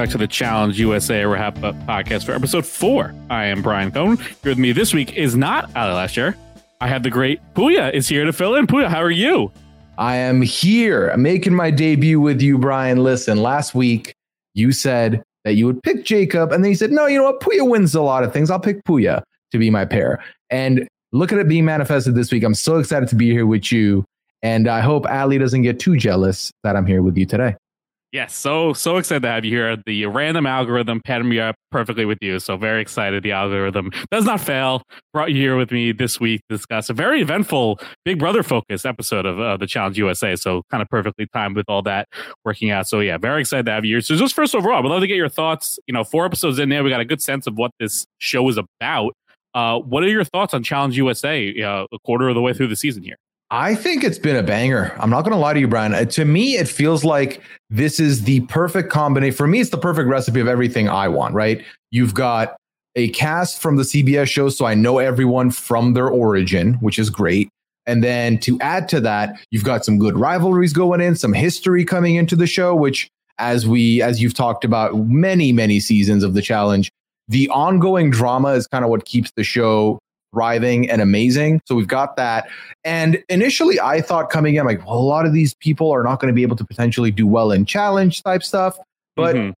Back to the Challenge USA Wrap Up Podcast for episode four. I am Brian Cohen. Here with me this week is not Ali Lasher. I have the great Pooya is here to fill in. Pooya, how are you? I am here making my debut with you, Brian. Listen, last week you said that you would pick Jacob, and then you said, no, you know what? Pooya wins a lot of things. I'll pick Pooya to be my pair. And look at it being manifested this week. I'm so excited to be here with you. And I hope Ali doesn't get too jealous that I'm here with you today. Yes, so so excited to have you here. The random algorithm paired me up perfectly with you. So very excited. The algorithm does not fail. Brought you here with me this week to discuss a very eventful Big Brother focused episode of uh, the Challenge USA. So kind of perfectly timed with all that working out. So yeah, very excited to have you here. So just first overall, we'd love to get your thoughts. You know, four episodes in there, we got a good sense of what this show is about. Uh, what are your thoughts on Challenge USA? Uh, a quarter of the way through the season here. I think it's been a banger. I'm not going to lie to you, Brian. Uh, to me, it feels like this is the perfect combination. For me, it's the perfect recipe of everything I want, right? You've got a cast from the CBS show, so I know everyone from their origin, which is great. And then to add to that, you've got some good rivalries going in, some history coming into the show, which as we as you've talked about many, many seasons of the challenge, the ongoing drama is kind of what keeps the show thriving and amazing. So we've got that. And initially, I thought coming in, like, well, a lot of these people are not going to be able to potentially do well in challenge type stuff. But Mhm.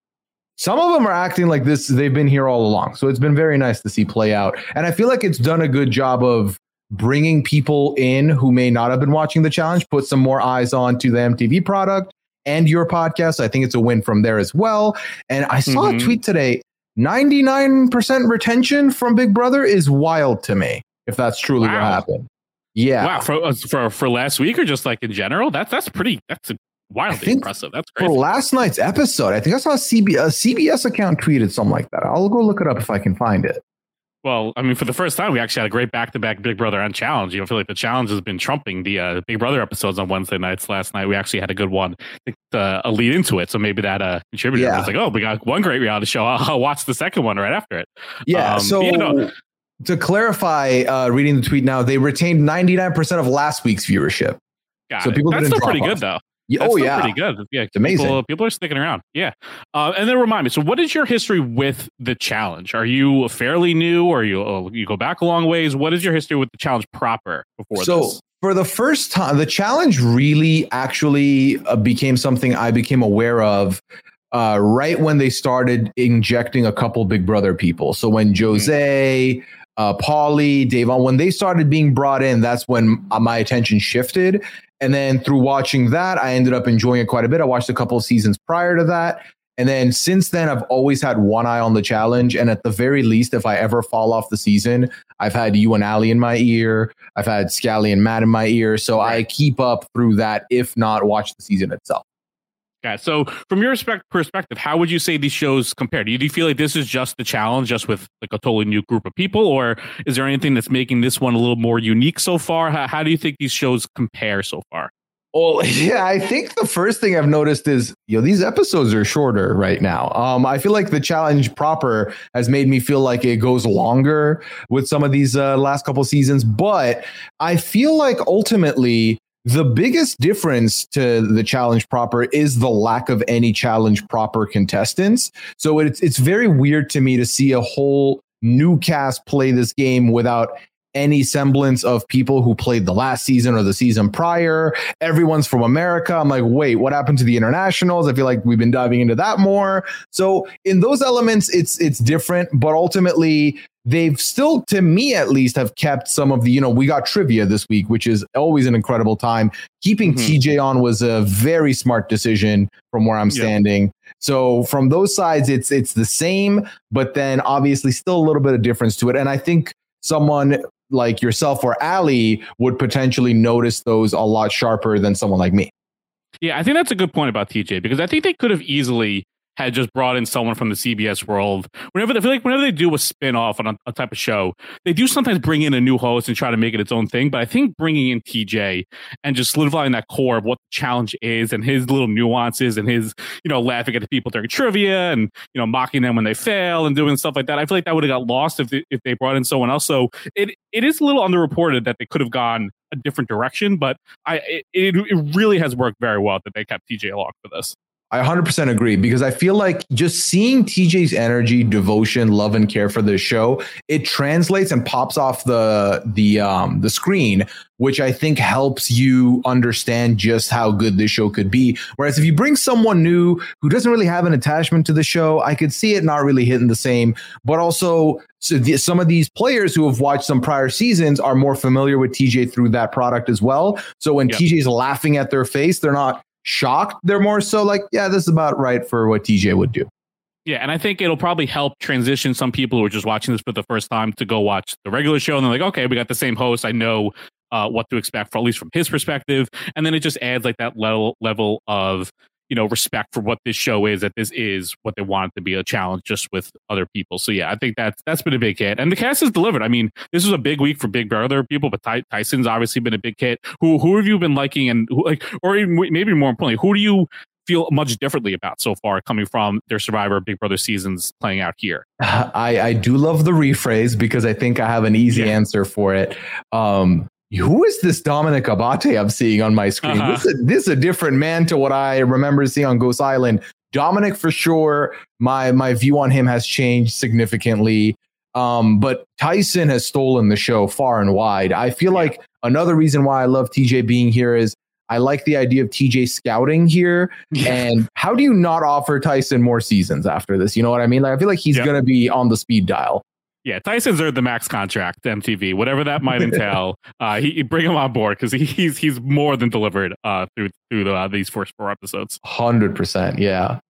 some of them are acting like this, they've been here all along. So it's been very nice to see play out. And I feel like it's done a good job of bringing people in who may not have been watching the challenge, put some more eyes on to the MTV product and your podcast. I think it's a win from there as well. And I saw Mhm. a tweet today 99% retention from Big Brother is wild to me, if that's truly what happened. Yeah. Wow, for, uh, for for last week or just like in general? That's that's pretty. That's wildly impressive. That's For last night's episode, I think I saw a, CB, a CBS account tweeted something like that. I'll go look it up if I can find it. Well, I mean, for the first time, we actually had a great back-to-back Big Brother and Challenge. You know, I feel like the Challenge has been trumping the uh, Big Brother episodes on Wednesday nights. Last night, we actually had a good one, uh, a lead into it. So maybe that uh, contributed. Yeah. It's like, oh, we got one great reality show. I'll, I'll watch the second one right after it. Yeah. Um, so you know- to clarify, uh, reading the tweet now, they retained 99% of last week's viewership. So it. people That's didn't still pretty off. good, though. Yeah, oh, yeah. pretty good. Yeah, it's amazing. People, people are sticking around. Yeah, uh, and then remind me. So, what is your history with the challenge? Are you fairly new, or you oh, you go back a long ways? What is your history with the challenge proper before so this? for the first time, the challenge really actually uh, became something I became aware of uh, right when they started injecting a couple Big Brother people. So when Jose, uh, Paulie, Davon, when they started being brought in, that's when my attention shifted. And then through watching that, I ended up enjoying it quite a bit. I watched a couple of seasons prior to that. And then since then, I've always had one eye on the challenge. And at the very least, if I ever fall off the season, I've had you and Ali in my ear. I've had Scally and Matt in my ear. So I keep up through that, if not watch the season itself. Yeah. So, from your perspective, how would you say these shows compare? Do you, do you feel like this is just the challenge, just with like a totally new group of people, or is there anything that's making this one a little more unique so far? How, how do you think these shows compare so far? Well, yeah, I think the first thing I've noticed is, you know, these episodes are shorter right now. Um, I feel like the challenge proper has made me feel like it goes longer with some of these uh, last couple seasons, but I feel like ultimately the biggest difference to the challenge proper is the lack of any challenge proper contestants. So it's it's very weird to me to see a whole new cast play this game without any semblance of people who played the last season or the season prior. Everyone's from America. I'm like, wait, what happened to the internationals? I feel like we've been diving into that more. So in those elements, it's it's different, but ultimately they've still, to me at least, have kept some of the, you know, we got trivia this week, which is always an incredible time. Keeping Mhm. TJ on was a very smart decision from where I'm standing. So from those sides, it's it's the same, but then obviously still a little bit of difference to it. And I think someone like yourself or Ali would potentially notice those a lot sharper than someone like me. Yeah, I think that's a good point about TJ because I think they could have easily had just brought in someone from the CBS world. Whenever I feel like whenever they do a spin off on a, a type of show, they do sometimes bring in a new host and try to make it its own thing. But I think bringing in TJ and just solidifying that core of what the challenge is and his little nuances and his you know laughing at the people during trivia and you know mocking them when they fail and doing stuff like that. I feel like that would have got lost if they, if they brought in someone else. So it it is a little underreported that they could have gone a different direction, but I it, it really has worked very well that they kept TJ along for this. I 100% agree because I feel like just seeing TJ's energy, devotion, love and care for the show, it translates and pops off the the um the screen, which I think helps you understand just how good this show could be. Whereas if you bring someone new who doesn't really have an attachment to the show, I could see it not really hitting the same, but also so the, some of these players who have watched some prior seasons are more familiar with TJ through that product as well. So when Yep. TJ's laughing at their face, they're not shocked. They're more so like, yeah, this is about right for what TJ would do. Yeah, and I think it'll probably help transition some people who are just watching this for the first time to go watch the regular show, and they're like, okay, we got the same host. I know uh, what to expect, for at least from his perspective, and then it just adds like that level level of you know respect for what this show is. That this is what they want it to be a challenge, just with other people. So yeah, I think that's that's been a big hit, and the cast has delivered. I mean, this was a big week for Big Brother people, but Ty- Tyson's obviously been a big hit. Who who have you been liking, and who, like, or even maybe more importantly, who do you feel much differently about so far coming from their Survivor Big Brother seasons playing out here. I, I do love the rephrase because I think I have an easy Yeah. answer for it. Um, who is this Domenick Abbate I'm seeing on my screen? Uh-huh. This, is a, this is a different man to what I remember seeing on Ghost Island. Dominic, for sure, my my view on him has changed significantly. Um, but Tyson has stolen the show far and wide. I feel like another reason why I love TJ being here is I like the idea of TJ scouting here. And how do you not offer Tyson more seasons after this? You know what I mean? Like I feel like he's Yep. gonna be on the speed dial. Yeah, Tyson's earned the max contract, MTV, whatever that might entail. uh, he, bring him on board because he, he's he's more than delivered uh, through through the, uh, these first four episodes. Hundred percent, yeah.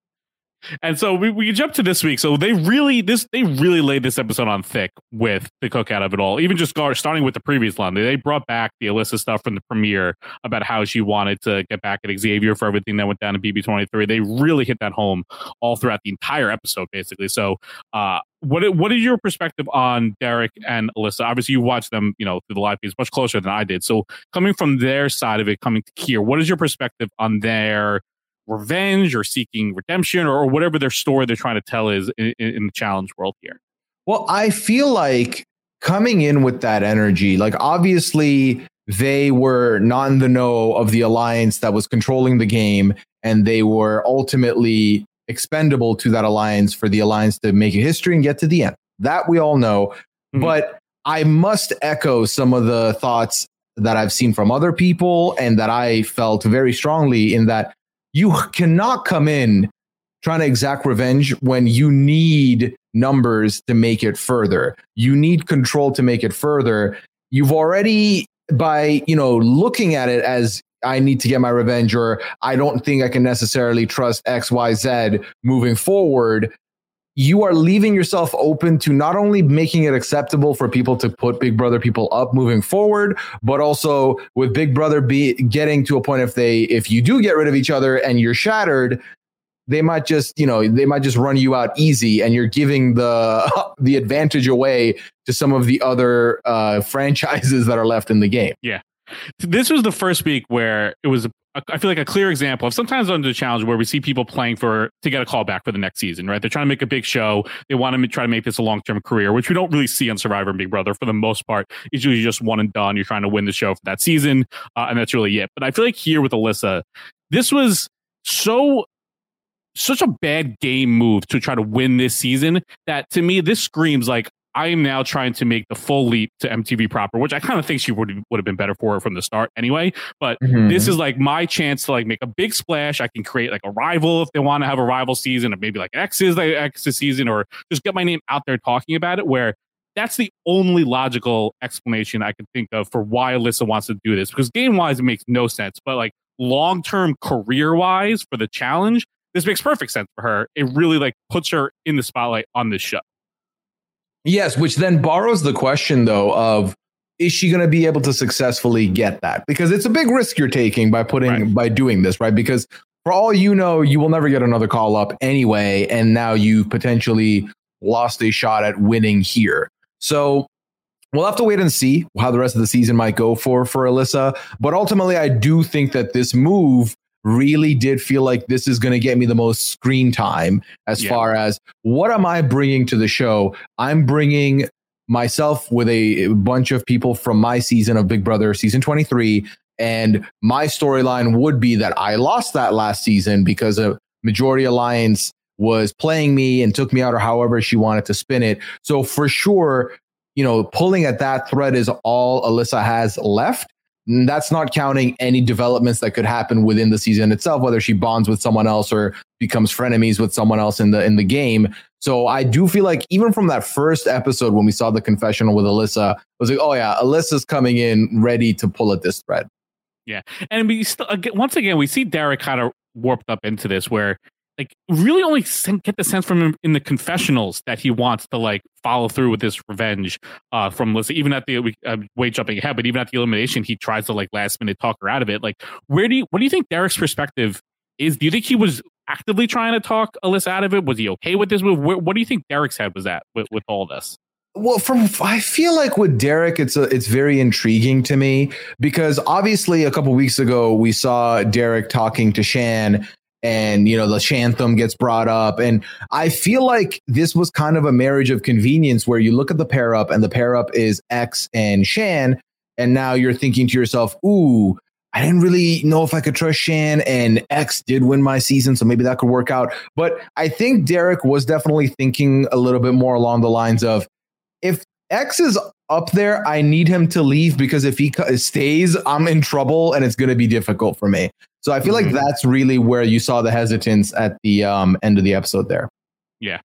And so we, we jump to this week. So they really this they really laid this episode on thick with the cookout of it all. Even just starting with the previous line, they brought back the Alyssa stuff from the premiere about how she wanted to get back at Xavier for everything that went down in BB twenty three. They really hit that home all throughout the entire episode, basically. So, uh, what what is your perspective on Derek and Alyssa? Obviously, you watched them, you know, through the live feeds much closer than I did. So, coming from their side of it, coming to here, what is your perspective on their revenge or seeking redemption or, or whatever their story they're trying to tell is in, in, in the challenge world here. Well, I feel like coming in with that energy, like obviously they were not in the know of the alliance that was controlling the game, and they were ultimately expendable to that alliance for the alliance to make a history and get to the end. That we all know. Mhm. But I must echo some of the thoughts that I've seen from other people and that I felt very strongly in that you cannot come in trying to exact revenge when you need numbers to make it further. You need control to make it further. You've already by, you know, looking at it as I need to get my revenge, or I don't think I can necessarily trust X, Y, Z moving forward. You are leaving yourself open to not only making it acceptable for people to put Big Brother people up moving forward, but also with Big Brother be getting to a point if they if you do get rid of each other and you're shattered, they might just you know they might just run you out easy and you're giving the the advantage away to some of the other uh franchises that are left in the game this was the first week where it was I feel like a clear example of sometimes under the challenge where we see people playing for to get a call back for the next season, right? They're trying to make a big show. They want to try to make this a long term career, which we don't really see on Survivor and Big Brother for the most part. It's usually just one and done. You're trying to win the show for that season, uh, and that's really it. But I feel like here with Alyssa, this was so such a bad game move to try to win this season that to me this screams like I am now trying to make the full leap to MTV proper, which I kind of think she would would have been better for her from the start anyway. But Mhm. this is like my chance to like make a big splash. I can create like a rival if they want to have a rival season, or maybe like X's like X's season, or just get my name out there talking about it. Where that's the only logical explanation I can think of for why Alyssa wants to do this. Because game wise, it makes no sense. But like long term career wise for the challenge, this makes perfect sense for her. It really like puts her in the spotlight on this show. Yes, which then borrows the question though of is she going to be able to successfully get that? Because it's a big risk you're taking by putting Right. by doing this, right? Because for all you know, you will never get another call up anyway, and now you've potentially lost a shot at winning here. So we'll have to wait and see how the rest of the season might go for for Alyssa. But ultimately, I do think that this move really did feel like this is going to get me the most screen time as Yeah. far as what am I bringing to the show? I'm bringing myself with a bunch of people from my season of Big Brother season 23 and my storyline would be that I lost that last season because a majority alliance was playing me and took me out or however she wanted to spin it. So for sure, you know, pulling at that thread is all Alyssa has left. That's not counting any developments that could happen within the season itself, whether she bonds with someone else or becomes frenemies with someone else in the in the game. So I do feel like even from that first episode when we saw the confessional with Alyssa, I was like, oh yeah, Alyssa's coming in ready to pull at this thread. Yeah, and we still once again we see Derek kind of warped up into this where like really only get the sense from him in the confessionals that he wants to like follow through with this revenge uh from Melissa even at the uh, way jumping ahead but even at the elimination he tries to like last minute talk her out of it. Like where do you what do you think Derek's perspective is? Do you think he was actively trying to talk Alyssa out of it? Was he okay with this move? What do you think Derek's head was at with, with all this? Well, from I feel like with Derek, it's a, it's very intriguing to me because obviously a couple weeks ago we saw Derek talking to Shan, and you know the Shantham gets brought up, and I feel like this was kind of a marriage of convenience where you look at the pair up, and the pair up is X and Shan, and now you're thinking to yourself, ooh. I didn't really know if I could trust Shan, and X did win my season, so maybe that could work out. But I think Derek was definitely thinking a little bit more along the lines of, if X is up there, I need him to leave because if he stays, I'm in trouble and it's going to be difficult for me. So I feel Mhm. like that's really where you saw the hesitance at the um, end of the episode there. Yeah.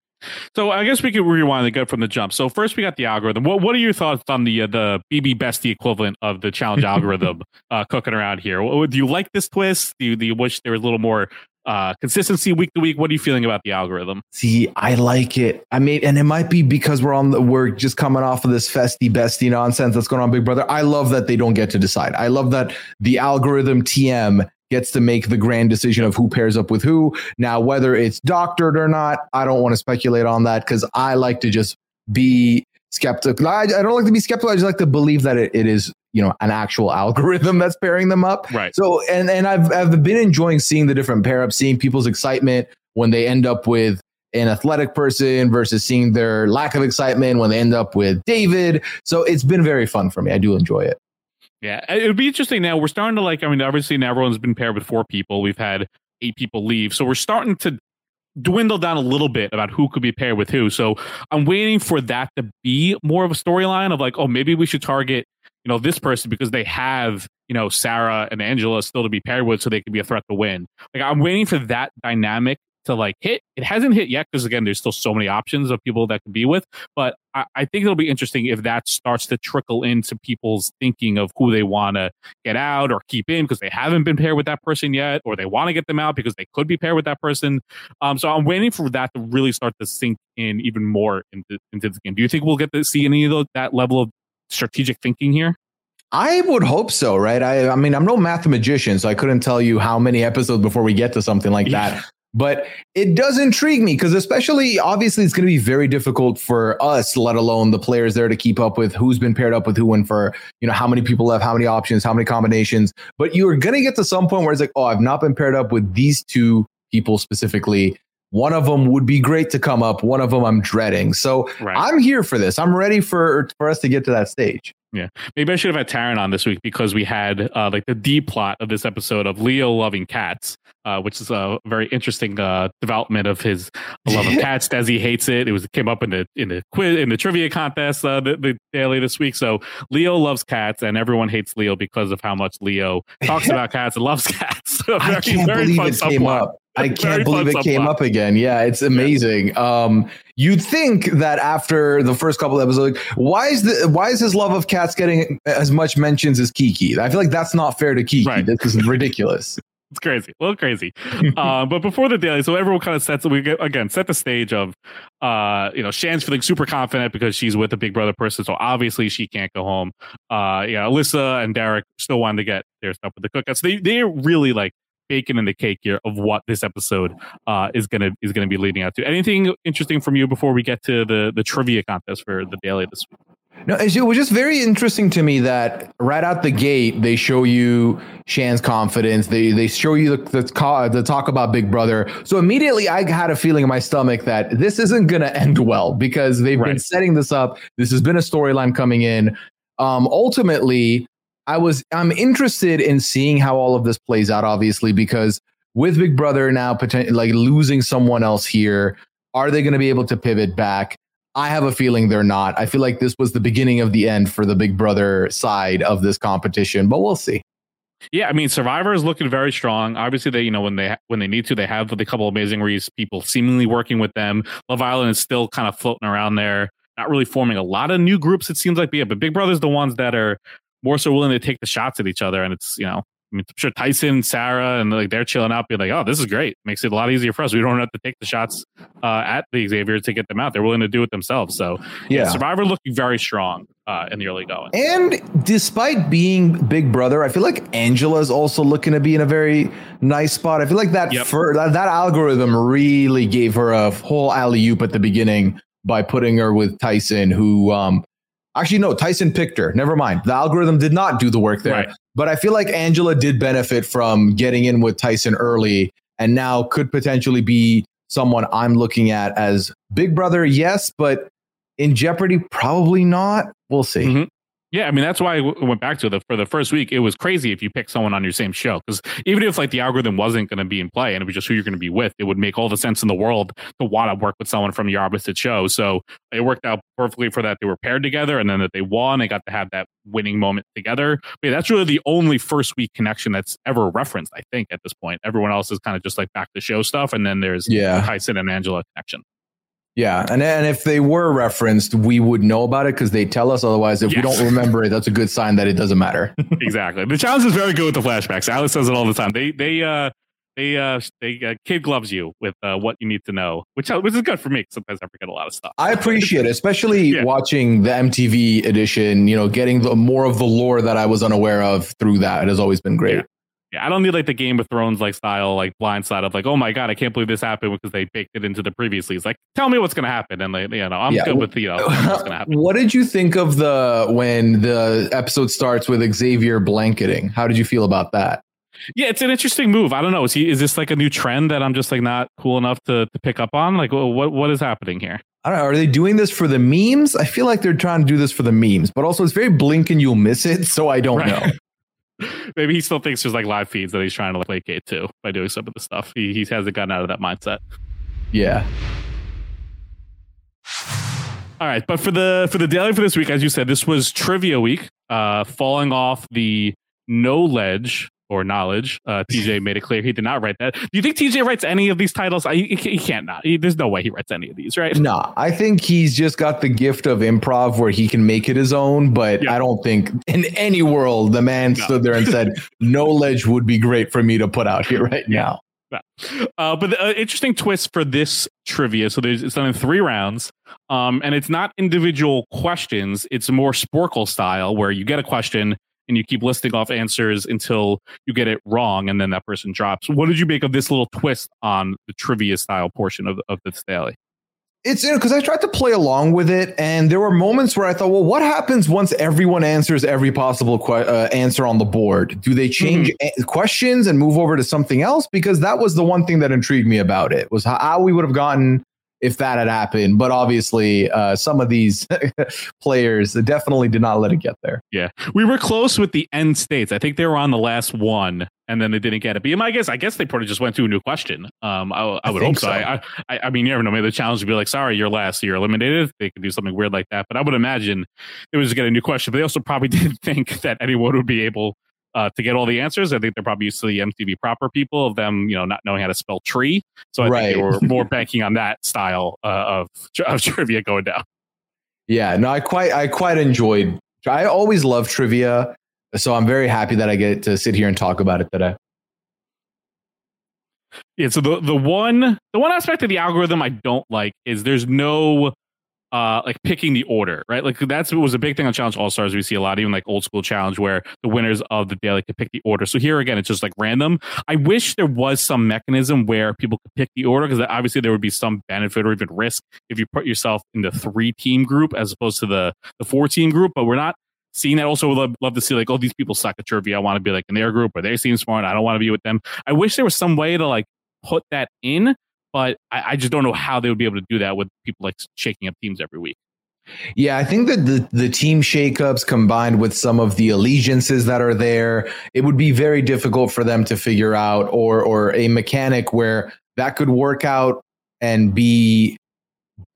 So I guess we could rewind and go from the jump. So first we got the algorithm. What what are your thoughts on the uh, the BB Bestie equivalent of the challenge algorithm uh, cooking around here? Do you like this twist? Do you, do you wish there was a little more uh, consistency week to week? What are you feeling about the algorithm? See, I like it. I mean, and it might be because we're on the we're just coming off of this festy bestie nonsense that's going on, Big Brother. I love that they don't get to decide. I love that the algorithm TM gets to make the grand decision of who pairs up with who. Now, whether it's doctored or not, I don't want to speculate on that because I like to just be skeptical. I, I don't like to be skeptical. I just like to believe that it, it is, you know, an actual algorithm that's pairing them up. Right. So, and and I've I've been enjoying seeing the different pair ups, seeing people's excitement when they end up with an athletic person versus seeing their lack of excitement when they end up with David. So it's been very fun for me. I do enjoy it. Yeah, it would be interesting. Now we're starting to like. I mean, obviously, now everyone's been paired with four people. We've had eight people leave, so we're starting to dwindle down a little bit about who could be paired with who. So I'm waiting for that to be more of a storyline of like, oh, maybe we should target you know this person because they have you know Sarah and Angela still to be paired with, so they could be a threat to win. Like I'm waiting for that dynamic to like hit. It hasn't hit yet because again, there's still so many options of people that can be with. But I, I think it'll be interesting if that starts to trickle into people's thinking of who they want to get out or keep in because they haven't been paired with that person yet, or they want to get them out because they could be paired with that person. Um, so I'm waiting for that to really start to sink in even more into, into the game. Do you think we'll get to see any of those, that level of strategic thinking here? I would hope so, right? I, I mean, I'm no mathematician, so I couldn't tell you how many episodes before we get to something like that. But it does intrigue me because, especially, obviously, it's going to be very difficult for us, let alone the players there, to keep up with who's been paired up with who and for you know how many people left, how many options, how many combinations. But you are going to get to some point where it's like, oh, I've not been paired up with these two people specifically. One of them would be great to come up. One of them I'm dreading. So Right. I'm here for this. I'm ready for for us to get to that stage. Yeah, maybe I should have had Taryn on this week because we had uh, like the D plot of this episode of Leo loving cats, uh, which is a very interesting uh, development of his love of cats. he hates it. It was it came up in the in the quiz in the trivia contest uh, the, the daily this week. So Leo loves cats, and everyone hates Leo because of how much Leo talks about cats and loves cats. So I very- can't very believe fun it came up. I can't believe it came up again. Yeah, it's amazing. Um, you'd think that after the first couple of episodes, like, why is the why is his love of cats getting as much mentions as Kiki? I feel like that's not fair to Kiki. Right. This is ridiculous. It's crazy, a little crazy. uh, but before the daily, so everyone kind of sets we get again set the stage of, uh, you know, Shan's feeling super confident because she's with a Big Brother person, so obviously she can't go home. Uh, yeah, Alyssa and Derek still wanted to get their stuff with the cookouts. They they're really like baking in the cake here of what this episode uh is gonna is gonna be leading out to. Anything interesting from you before we get to the the trivia contest for the daily this week? No, it was just very interesting to me that right out the gate they show you Shan's confidence. They they show you the the, the talk about Big Brother. So immediately I had a feeling in my stomach that this isn't going to end well because they've been setting this up. This has been a storyline coming in. Um, ultimately, I was I'm interested in seeing how all of this plays out. Obviously, because with Big Brother now potentially like losing someone else here, are they going to be able to pivot back? I have a feeling they're not. I feel like this was the beginning of the end for the Big Brother side of this competition, but we'll see. Yeah, I mean, Survivor is looking very strong. Obviously, they you know when they when they need to, they have a couple amazing Reese people seemingly working with them. Love Island is still kind of floating around there, not really forming a lot of new groups. It seems like, but yeah, but Big Brother's the ones that are more so willing to take the shots at each other, and it's you know. I mean, I'm sure Tyson, Sarah, and like they're chilling out, being like, "Oh, this is great. Makes it a lot easier for us. We don't have to take the shots uh, at the Xavier to get them out. They're willing to do it themselves." So, Yeah. Survivor looking very strong uh, in the early going. And despite being Big Brother, I feel like Angela's also looking to be in a very nice spot. I feel like that Yep. fir- that, that algorithm really gave her a whole alley oop at the beginning by putting her with Tyson, who um actually no, Tyson picked her. Never mind. The algorithm did not do the work there. Right. But I feel like Angela did benefit from getting in with Tyson early and now could potentially be someone I'm looking at as Big Brother, yes, but in Jeopardy, probably not. We'll see. Mhm. Yeah, I mean that's why I w- went back to the for the first week. It was crazy if you pick someone on your same show because even if like the algorithm wasn't going to be in play and it was just who you're going to be with, it would make all the sense in the world to want to work with someone from your opposite show. So it worked out perfectly for that. They were paired together, and then that they won. They got to have that winning moment together. But yeah, that's really the only first week connection that's ever referenced. I think at this point, everyone else is kind of just like back to show stuff, and then there's Yeah. Tyson and Angela connection. Yeah, and and if they were referenced, we would know about it because they tell us. Otherwise, if we don't remember it, that's a good sign that it doesn't matter. exactly. The challenge is very good with the flashbacks. Alex says it all the time. They they uh they uh they uh, kid gloves you with uh, what you need to know, which uh, which is good for me. Sometimes I forget a lot of stuff. I appreciate it, especially Yeah. watching the MTV edition. You know, getting the more of the lore that I was unaware of through that It has always been great. Yeah. Yeah, I don't need like the Game of Thrones like style like blind side of like oh my god I can't believe this happened because they baked it into the previously. It's like tell me what's gonna happen and like you know I'm Yeah. good with you know what's gonna happen. what did you think of the when the episode starts with Xavier blanketing? How did you feel about that? Yeah, it's an interesting move. I don't know. Is he is this like a new trend that I'm just like not cool enough to, to pick up on? Like what what is happening here? I don't know. Are they doing this for the memes? I feel like they're trying to do this for the memes, but also it's very blink and you'll miss it. So I don't Right. know. Maybe he still thinks there's like live feeds that he's trying to like placate too by doing some of the stuff. He he hasn't gotten out of that mindset. Yeah. All right, but for the for the daily for this week, as you said, this was trivia week, uh, falling off the no ledge or knowledge. Uh, TJ made it clear he did not write that. Do you think TJ writes any of these titles? I, he, he can't not. He, there's no way he writes any of these, right? No, I think he's just got the gift of improv where he can make it his own. But Yeah. I don't think in any world the man No. stood there and said, "Knowledge would be great for me to put out here right now." Uh, but the uh, interesting twist for this trivia. So there's it's done in three rounds, um, and it's not individual questions. It's more Sporcle style, where you get a question and you keep listing off answers until you get it wrong, and then that person drops. What did you make of this little twist on the trivia style portion of of this daily? It's because I tried to play along with it, and there were moments where I thought, "Well, what happens once everyone answers every possible que- uh, answer on the board? Do they change a- questions and move over to something else?" Because that was the one thing that intrigued me about it was how, how we would have gotten if that had happened. But obviously, uh, some of these players definitely did not let it get there. Yeah, we were close with the end states. I think they were on the last one, and then they didn't get it. But my guess, I guess they probably just went to a new question. Um, I, I I would think hope so. so. I, I, I mean, you never know. Maybe the challenge would be like, "Sorry, you're last, you're eliminated." They could do something weird like that. But I would imagine it was get a new question. But they also probably didn't think that anyone would be able. Uh, to get all the answers, I think they're probably used to the MTV proper people of them, you know, not knowing how to spell tree. So I think they Right. were more banking on that style uh, of, of trivia going down. Yeah, no, I quite I quite enjoyed. I always love trivia, so I'm very happy that I get to sit here and talk about it today. Yeah, so the the one the one aspect of the algorithm I don't like is there's no uh like picking the order, right? Like that's what was a big thing on Challenge All Stars. We see a lot, even like old school challenge where the winners of the daily could pick the order. So here again, it's just like random. I wish there was some mechanism where people could pick the order because obviously there would be some benefit or even risk if you put yourself in the three team group as opposed to the the four team group. But we're not seeing that. Also, would love, love to see like, oh, these people suck at trivia. I want to be like in their group or they seem smart. I don't want to be with them. I wish there was some way to like put that in, but I, I just don't know how they would be able to do that with people like shaking up teams every week. Yeah, I think that the the team shakeups combined with some of the allegiances that are there, it would be very difficult for them to figure out, or or a mechanic where that could work out and be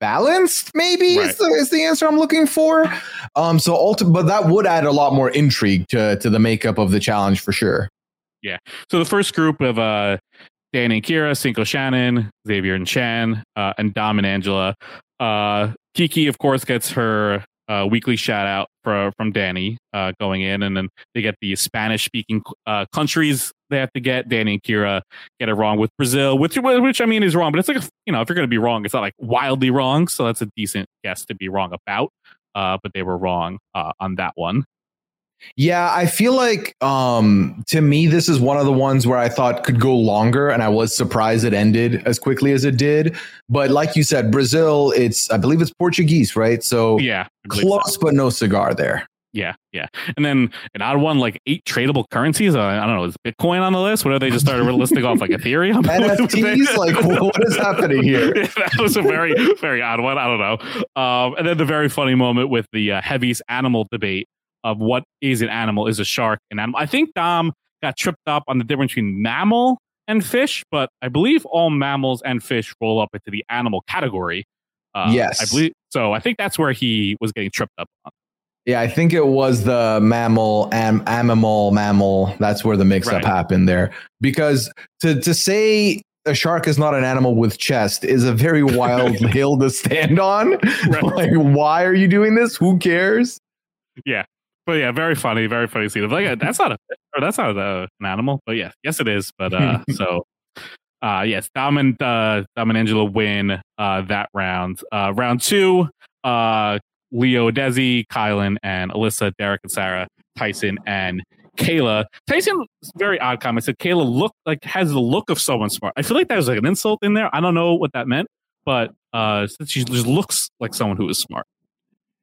balanced. Maybe Right. is, the, is the answer I'm looking for. Um, so ulti- but that would add a lot more intrigue to to the makeup of the challenge for sure. Yeah so the first group of uh, Danny and Kyra, Cinco Shannon, Xavier and Shan, uh, and Dom and Angela. Uh, Kiki, of course, gets her uh, weekly shout out for, from Danny uh, going in, and then they get the Spanish speaking uh, countries they have to get. Danny and Kira get it wrong with Brazil, which which I mean is wrong, but it's like you know if you're going to be wrong, it's not like wildly wrong, so that's a decent guess to be wrong about. Uh, but they were wrong on that one. Yeah, I feel like um to me this is one of the ones where I thought could go longer and I was surprised it ended as quickly as it did. But like you said, Brazil, it's I believe it's Portuguese, right? So Yeah, believe so. close but no cigar there. Yeah, yeah. And then an odd one, like eight tradable currencies. Uh, I don't know, is Bitcoin on the list? What if they just started listing off like Ethereum? NFTs, like what is happening here? Yeah, that was a very, very odd one. I don't know. Um, and then the very funny moment with the uh, heaviest animal debate of what is an animal? Is a shark an animal? I think Dom got tripped up on the difference between mammal and fish, but I believe all mammals and fish roll up into the animal category. Uh, Yes. I believe so. I think that's where he was getting tripped up on. Yeah, I think it was the mammal am animal mammal. That's where the mix up Right. happened there. Because to to say a shark is not an animal with chest is a very wild hill to stand on. Right. Like, why are you doing this? Who cares? But yeah, very funny, very funny scene. Of like that's not a or that's not a, an animal, but yeah, yes it is. But uh, so uh, yes, Dom and uh, Dom and Angela win uh, that round. Uh, round two, uh, Leo, Desi, Kyland, and Alyssa, Derek, and Sarah, Tyson, and Kayla. Tyson, very odd comment said Kayla look like has the look of someone smart. I feel like that was like an insult in there. I don't know what that meant, but uh, she just looks like someone who is smart.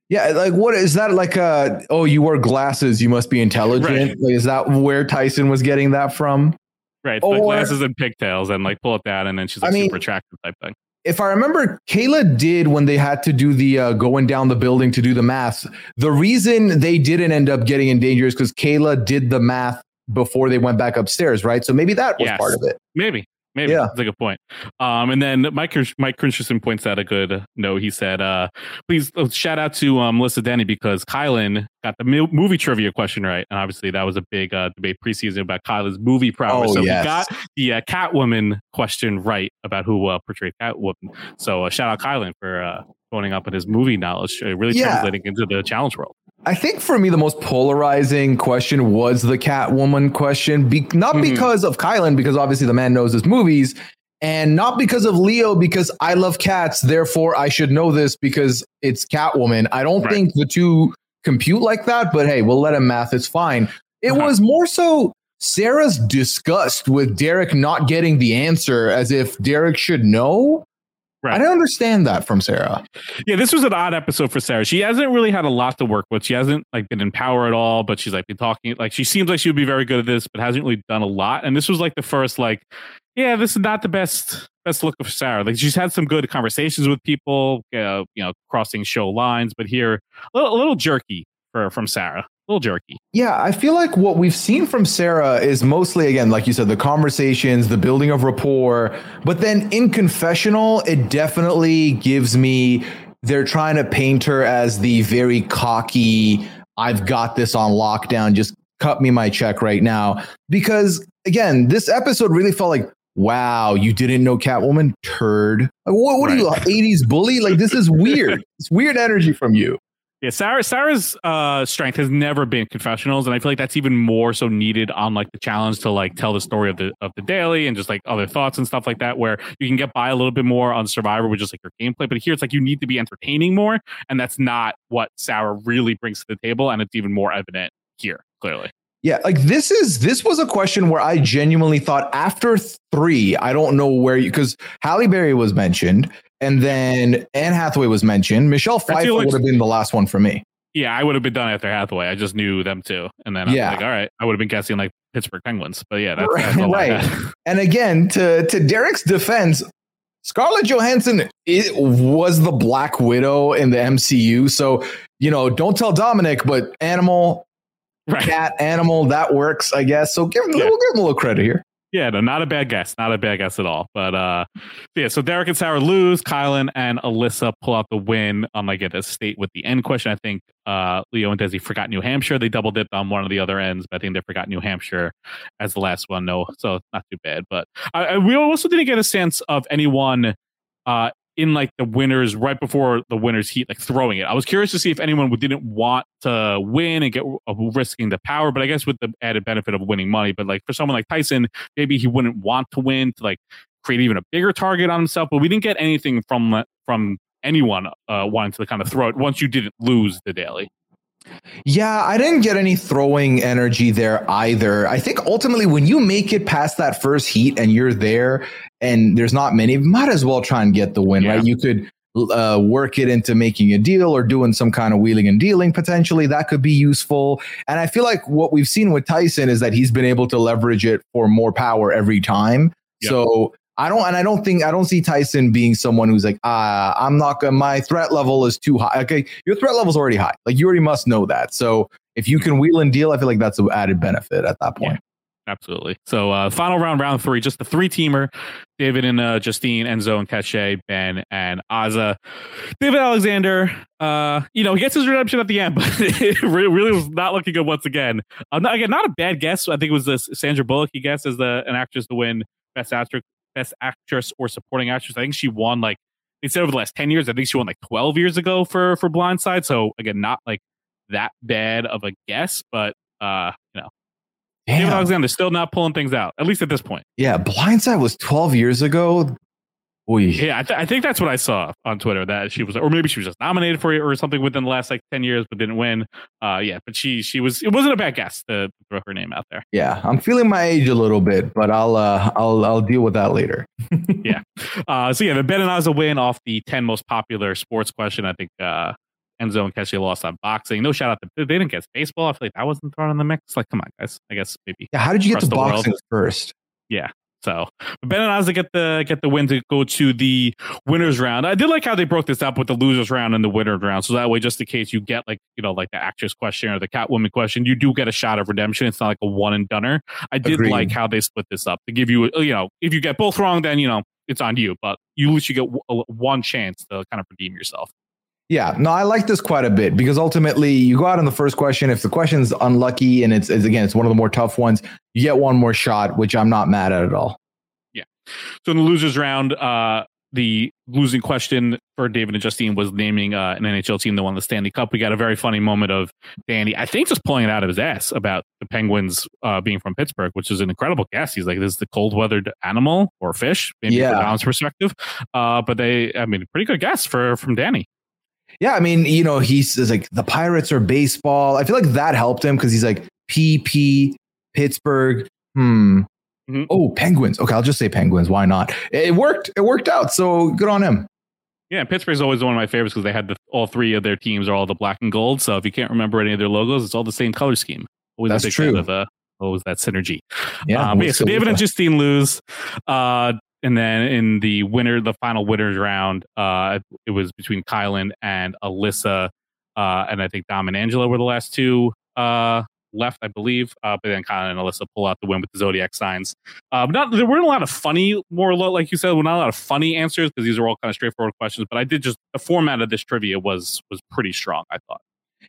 Yeah, like what is that like uh oh you wear glasses, you must be intelligent. Right. Like is that where Tyson was getting that from? Right, the glasses and pigtails, and like pull it down, and then she's like I mean- super attractive type thing. if I remember, Kayla did when they had to do the uh, going down the building to do the math. The reason they didn't end up getting in danger is because Kayla did the math before they went back upstairs, right? So maybe that was Yes. part of it. Maybe, maybe Yeah. that's a good point. Um, and then Mike Mike Christensen points out a good note. He said, uh, "Please uh, shout out to um, Melissa Denny because Kyland got the movie trivia question right, and obviously that was a big uh, debate preseason about Kyland's movie prowess. Oh, so yes. we got the uh, Catwoman question right about who uh, portrayed Catwoman. So uh, shout out Kyland for uh, phoning up on his movie knowledge, uh, really Yeah. translating into the challenge world. I think for me, the most polarizing question was the Catwoman question. Be- not Mhm. because of Kyland, because obviously the man knows his movies, and not because of Leo, because I love cats. Therefore, I should know this because it's Catwoman. I don't Right. think the two compute like that, but hey, we'll let him math. It's fine. It Uh-huh. was more so Sarah's disgust with Derek not getting the answer as if Derek should know. Right. I don't understand that from Sarah. Yeah, this was an odd episode for Sarah. She hasn't really had a lot to work with. She hasn't like been in power at all, but she's like been talking like she seems like she would be very good at this, but hasn't really done a lot. And this was like the first like, yeah, this is not the best best look of Sarah. Like she's had some good conversations with people, uh, you know, crossing show lines, but here a little, a little jerky for from Sarah, a little jerky. Yeah, I feel like what we've seen from Sarah is mostly, again, like you said, the conversations, the building of rapport. But then in confessional, it definitely gives me, they're trying to paint her as the very cocky, I've got this on lockdown, just cut me my check right now. Because again, this episode really felt like, wow, you didn't know Catwoman? Turd. Like, what, what are you, 80s bully? Like, this is weird. it's weird energy from you. Yeah, Sarah Sarah's uh, strength has never been confessionals, and I feel like that's even more so needed on like the challenge to like tell the story of the of the daily and just like other thoughts and stuff like that, where you can get by a little bit more on Survivor with just like your gameplay. But here it's like you need to be entertaining more, and that's not what Sarah really brings to the table, and it's even more evident here clearly. Yeah, like this is this was a question where I genuinely thought after three, I don't know where you because Halle Berry was mentioned, and then Anne Hathaway was mentioned. Michelle Pfeiffer would have been the last one for me. Yeah, I would have been done after Hathaway. I just knew them too, and then I Yeah. was like, all right, I would have been guessing like Pittsburgh Penguins, but yeah, that's, Right, that's right. And again, to to Derek's defense, Scarlett Johansson it was the Black Widow in the MCU. So you know, don't tell Domenick, but animal, Right. cat, animal, that works, I guess. So give him, Yeah. we'll give him a little credit here. Yeah, no, not a bad guess. Not a bad guess at all. But uh yeah, so Derek and Sarah lose. Kyland and Alyssa pull out the win on like at a state with the end question. I think uh Leo and Desi forgot New Hampshire. They double dipped on one of the other ends, but I think they forgot New Hampshire as the last one. No, so not too bad. But I, I we also didn't get a sense of anyone uh in like the winners right before the winners heat like throwing it. I was curious to see if anyone didn't want to win and get uh, risking the power but i guess with the added benefit of winning money but like for someone like tyson maybe he wouldn't want to win to like create even a bigger target on himself but we didn't get anything from from anyone uh wanting to kind of throw it once you didn't lose the daily Yeah, I didn't get any throwing energy there either. I think ultimately, when you make it past that first heat and you're there, and there's not many, might as well try and get the win, Yeah. right? You could uh, work it into making a deal or doing some kind of wheeling and dealing potentially. That could be useful. And I feel like what we've seen with Tyson is that he's been able to leverage it for more power every time. So I don't, and I don't think I don't see Tyson being someone who's like, ah, I'm not gonna. My threat level is too high. Okay, your threat level is already high. Like you already must know that. So if you can wheel and deal, I feel like that's an added benefit at that point. Absolutely. So, uh, final round, round three, just the three teamer David and uh, Justine, Enzo and Cache, Ben and Azah. David Alexander, uh, you know, he gets his redemption at the end, but it really, really was not looking good once again. Uh, not, again, not a bad guess. I think it was this Sandra Bullock, he guessed, as the, an actress to win Best Actress, Best Actress or Supporting Actress. I think she won like, instead of the last 10 years, I think she won like 12 years ago for, for Blindside. So, again, not like that bad of a guess, but, uh, you know, David Damn. Alexander still not pulling things out, at least at this point. Yeah, Blindside was 12 years ago. Oy. Yeah, I, th- I think that's what I saw on Twitter that she was, or maybe she was just nominated for it or something within the last like ten years, but didn't win. Uh, yeah, but she she was. It wasn't a bad guess to throw her name out there. Yeah, I'm feeling my age a little bit, but I'll uh, I'll I'll deal with that later. Yeah. Uh, so yeah, the Ben and Azah win off the ten most popular sports question. I think uh, Enzo and Keshe lost on boxing. No shout out to they didn't guess baseball. I feel like that wasn't thrown in the mix. Like, come on, guys. I guess maybe Yeah, how did you get to the world. boxing first? So but Ben and Azah get the get the win to go to the winners round. I did like how they broke this up with the losers round and the winners round. So that way, just in case you get like you know like the actress question or the Catwoman question, you do get a shot of redemption. It's not like a one and doneer. I did Agreed. like how they split this up to give you you know if you get both wrong, then you know it's on you. But you at least you get w- one chance to kind of redeem yourself. Yeah, no, I like this quite a bit because ultimately you go out on the first question. If the question's unlucky and it's, it's again, it's one of the more tough ones, you get one more shot, which I'm not mad at at all. Yeah. So in the losers round, uh, the losing question for David and Justine was naming uh, an NHL team that won the Stanley Cup. We got a very funny moment of Danny, I think, just pulling it out of his ass about the Penguins uh, being from Pittsburgh, which is an incredible guess. He's like, "This is the cold weathered animal or fish?" Maybe Yeah. from Dom's perspective, uh, but they, I mean, pretty good guess for from Danny. Yeah, I mean, you know, he says like the Pirates are baseball. I feel like that helped him because he's like PP Pittsburgh. Hmm. Mhm. Oh, Penguins. Okay, I'll just say Penguins. Why not? It worked. It worked out. So good on him. Yeah, Pittsburgh's always one of my favorites because they had the, all three of their teams are all the black and gold. So if you can't remember any of their logos, it's all the same color scheme. Always That's a big true. fan Of, uh, always that synergy. Yeah. Um, yeah, so David and. Justine lose. Uh, and then in the winner, the final winners round, uh, it was between Kyland and Alyssa. Uh, and I think Dom and Angela were the last two uh, left, I believe. Uh, but then Kyland and Alyssa pull out the win with the zodiac signs. Uh, not, there weren't a lot of funny, more like you said, were not a lot of funny answers because these are all kind of straightforward questions. But I did just the format of this trivia was was pretty strong. I thought.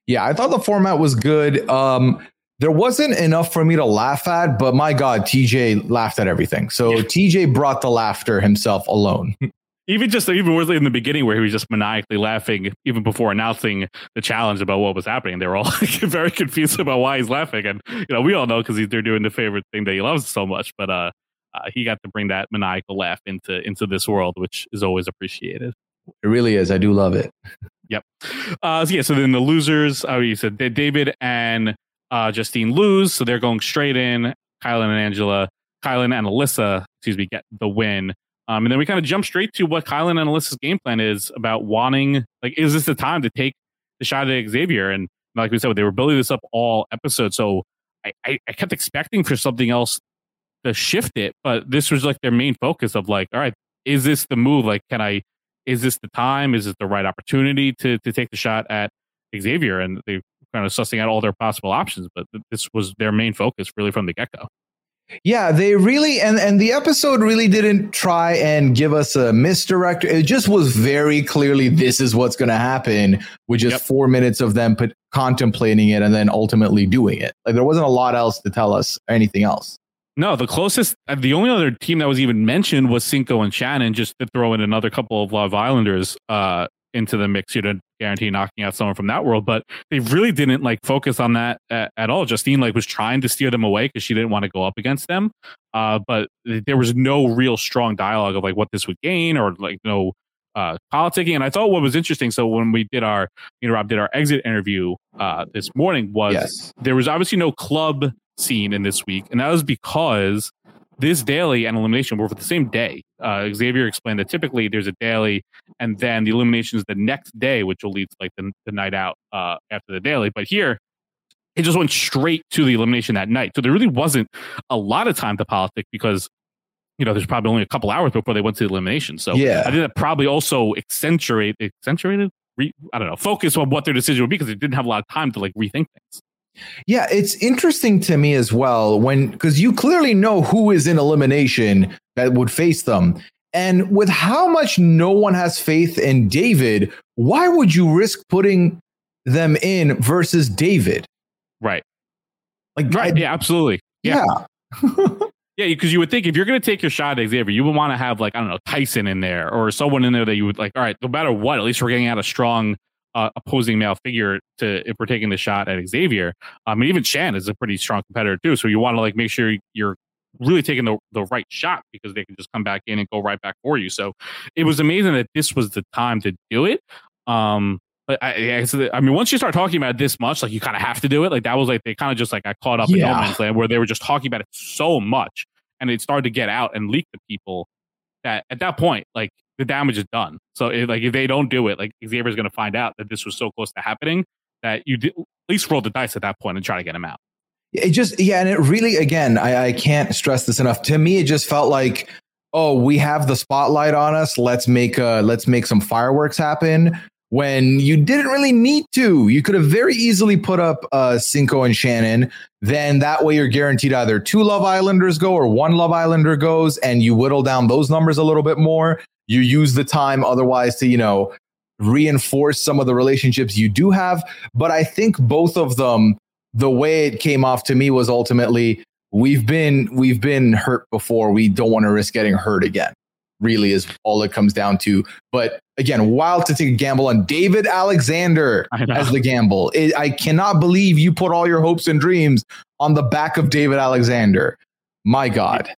Yeah, I thought the format was good. Um, there wasn't enough for me to laugh at, but my God, TJ laughed at everything. So Yeah. TJ brought the laughter himself alone. even just even worse in the beginning where he was just maniacally laughing even before announcing the challenge about what was happening they were all like, very confused about why he's laughing and you know we all know because they're doing the favorite thing that he loves so much but uh, uh he got to bring that maniacal laugh into into this world which is always appreciated It really is. I do love it. Yep. Uh so yeah so then the losers oh you said david and uh justine lose so they're going straight in kyland and angela kyland and alyssa excuse me get the win um, and then we kind of jump straight to what Kyland and Alyssa's game plan is about wanting, like, is this the time to take the shot at Xavier? And like we said, they were building this up all episode. So I, I, I kept expecting for something else to shift it, but this was like their main focus of like, all right, is this the move? Like, can I, is this the time? Is it the right opportunity to, to take the shot at Xavier? And they kind of sussing out all their possible options, but this was their main focus really from the get go. Yeah, they really and and the episode really didn't try and give us a misdirect. It just was very clearly this is what's going to happen, with just Yep. four minutes of them put, contemplating it and then ultimately doing it. Like there wasn't a lot else to tell us anything else. No, the closest, uh, the only other team that was even mentioned was Cinco and Shannon, just to throw in another couple of Love Islanders uh, into the mix, you know, guarantee knocking out someone from that world. But they really didn't like focus on that at, at all. Justine like was trying to steer them away because she didn't want to go up against them. Uh, but there was no real strong dialogue of like what this would gain or like no uh, politicking. And I thought what was interesting. So when we did our, you know, Rob did our exit interview uh, this morning was Yes. there was obviously no club scene in this week, and that was because this daily and elimination were for the same day. Uh, Xavier explained that typically there's a daily, and then the elimination is the next day, which will lead to like the, the night out uh, after the daily. But here, it just went straight to the elimination that night. So there really wasn't a lot of time to politic because. You know, there's probably only a couple hours before they went to the elimination. So Yeah. I think that probably also accentuate accentuated. Re, I don't know. Focus on what their decision would be because they didn't have a lot of time to like rethink things. Yeah, it's interesting to me as well when because you clearly know who is in elimination that would face them. And with how much no one has faith in David, why would you risk putting them in versus David? Right. Like, Right. I- yeah, absolutely. Yeah. yeah. Yeah. Because you would think if you're going to take your shot at Xavier, you would want to have, like, I don't know, Tyson in there or someone in there that you would like, all right, no matter what, at least we're getting out a strong uh, opposing male figure to if we're taking the shot at Xavier. I mean, even Shan is a pretty strong competitor, too. So you want to, like, make sure you're really taking the, the right shot because they can just come back in and go right back for you. So it was amazing that this was the time to do it. Um, but I, I, I mean, once you start talking about this much, like you kind of have to do it. Like that was like they kind of just like got caught up in no Yeah. man's land where they were just talking about it so much, and it started to get out and leak to people. That at that point, like the damage is done. So if, like if they don't do it, like Xavier's going to find out that this was so close to happening that you did, at least roll the dice at that point and try to get him out. It just, yeah, and it really, again, I, I can't stress this enough. To me, it just felt like, oh, we have the spotlight on us. Let's make uh let's make some fireworks happen. When you didn't really need to, you could have very easily put up uh Cinco and Shannon. Then that way you're guaranteed either two Love Islanders go or one Love Islander goes, and you whittle down those numbers a little bit more. You use the time otherwise to, you know, reinforce some of the relationships you do have. But I think both of them, the way it came off to me was ultimately we've been we've been hurt before. We don't want to risk getting hurt again. Really is all it comes down to. But again, wild to take a gamble on David Alexander as the gamble. It, I cannot believe you put all your hopes and dreams on the back of David Alexander. My God.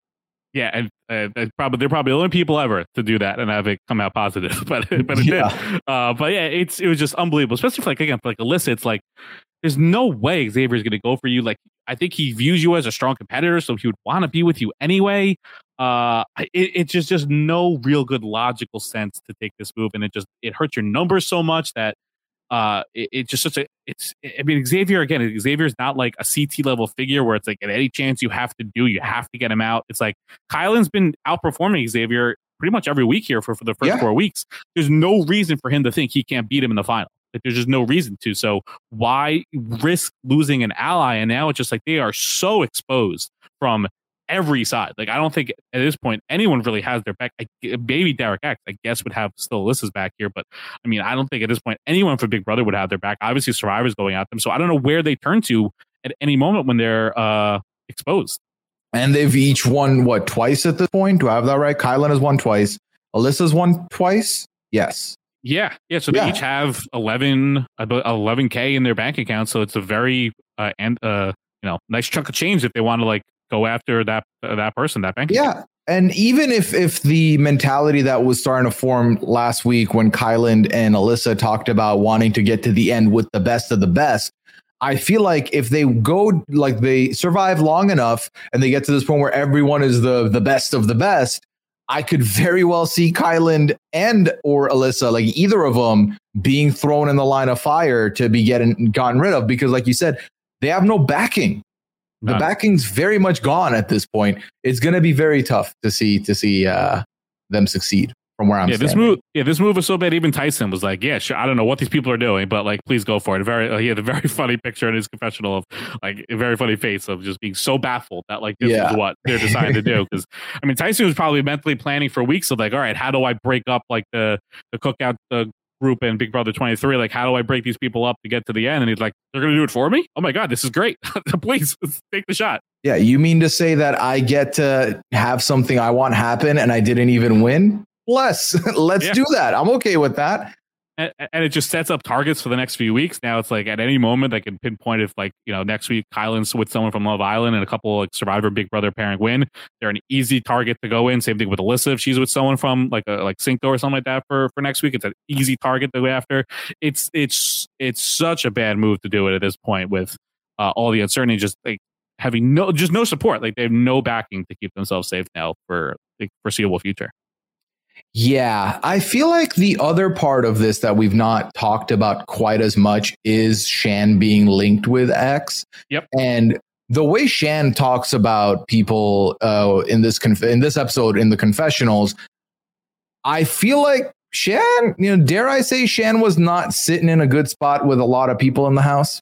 Yeah, and uh, they're probably they're probably the only people ever to do that and have it come out positive. But but it Yeah. did. Uh, but yeah, it's it was just unbelievable, especially for like again for like Alyssa. It's like there's no way Xavier's going to go for you. Like I think he views you as a strong competitor, so he would want to be with you anyway. Uh, it, it's just just no real good logical sense to take this move, and it just it hurts your numbers so much that uh it, it just such a it's i mean xavier again xavier's not like a ct level figure where it's like at any chance you have to do you have to get him out. It's like kyland's been outperforming xavier pretty much every week here for, for the first Yeah. four weeks. There's no reason for him to think he can't beat him in the final. Like there's just no reason to. So why risk losing an ally? And now it's just like they are so exposed from every side. Like I don't think at this point anyone really has their back. I, maybe Derek X, I guess, would have still Alyssa's back here, but I mean, I don't think at this point anyone for Big Brother would have their back. Obviously, Survivor's going at them, so I don't know where they turn to at any moment when they're uh exposed. And they've each won what twice at this point? Do I have that right? Kyland has won twice. Alyssa's won twice. Yes. Yeah, yeah. So they Yeah. each have 11 eleven k in their bank account, so it's a very uh and uh you know nice chunk of change if they want to like go after that uh, that person that bank. Yeah. And even if if the mentality that was starting to form last week when Kyland and Alyssa talked about wanting to get to the end with the best of the best, I feel like if they go like they survive long enough and they get to this point where everyone is the the best of the best, I could very well see Kyland and or Alyssa, like either of them, being thrown in the line of fire to be getting gotten rid of because, like you said, they have no backing. The None. backing's very much gone at this point. It's going to be very tough to see to see uh, them succeed from where I'm yeah, this move. Yeah, this move was so bad. Even Tyson was like, "Yeah, sure. I don't know what these people are doing, but like, please go for it." Very, uh, he had a very funny picture in his confessional of like a very funny face of just being so baffled that like this Yeah. is what they're deciding to do. Because I mean, Tyson was probably mentally planning for weeks of like, "All right, how do I break up like the the cookout the group in Big Brother 23? Like, how do I break these people up to get to the end?" And he's like, "They're going to do it for me? Oh my god, this is great! please take the shot." Yeah, you mean to say that I get to have something I want happen and I didn't even win? Bless. Let's Yeah. do that. I'm okay with that. And, and it just sets up targets for the next few weeks. Now it's like at any moment they can pinpoint if like you know next week Kyland's with someone from Love Island and a couple like Survivor Big Brother pairing win. They're an easy target to go in. Same thing with Alyssa if she's with someone from like a like Cinco or something like that for for next week. It's an easy target to go after. It's it's it's such a bad move to do it at this point with uh, all the uncertainty. Just like having no just no support. Like they have no backing to keep themselves safe now for the foreseeable future. Yeah, I feel like the other part of this that we've not talked about quite as much is Shan being linked with X. Yep. And the way Shan talks about people uh, in this conf- in this episode in the confessionals, I feel like Shan, you know, dare I say, Shan was not sitting in a good spot with a lot of people in the house.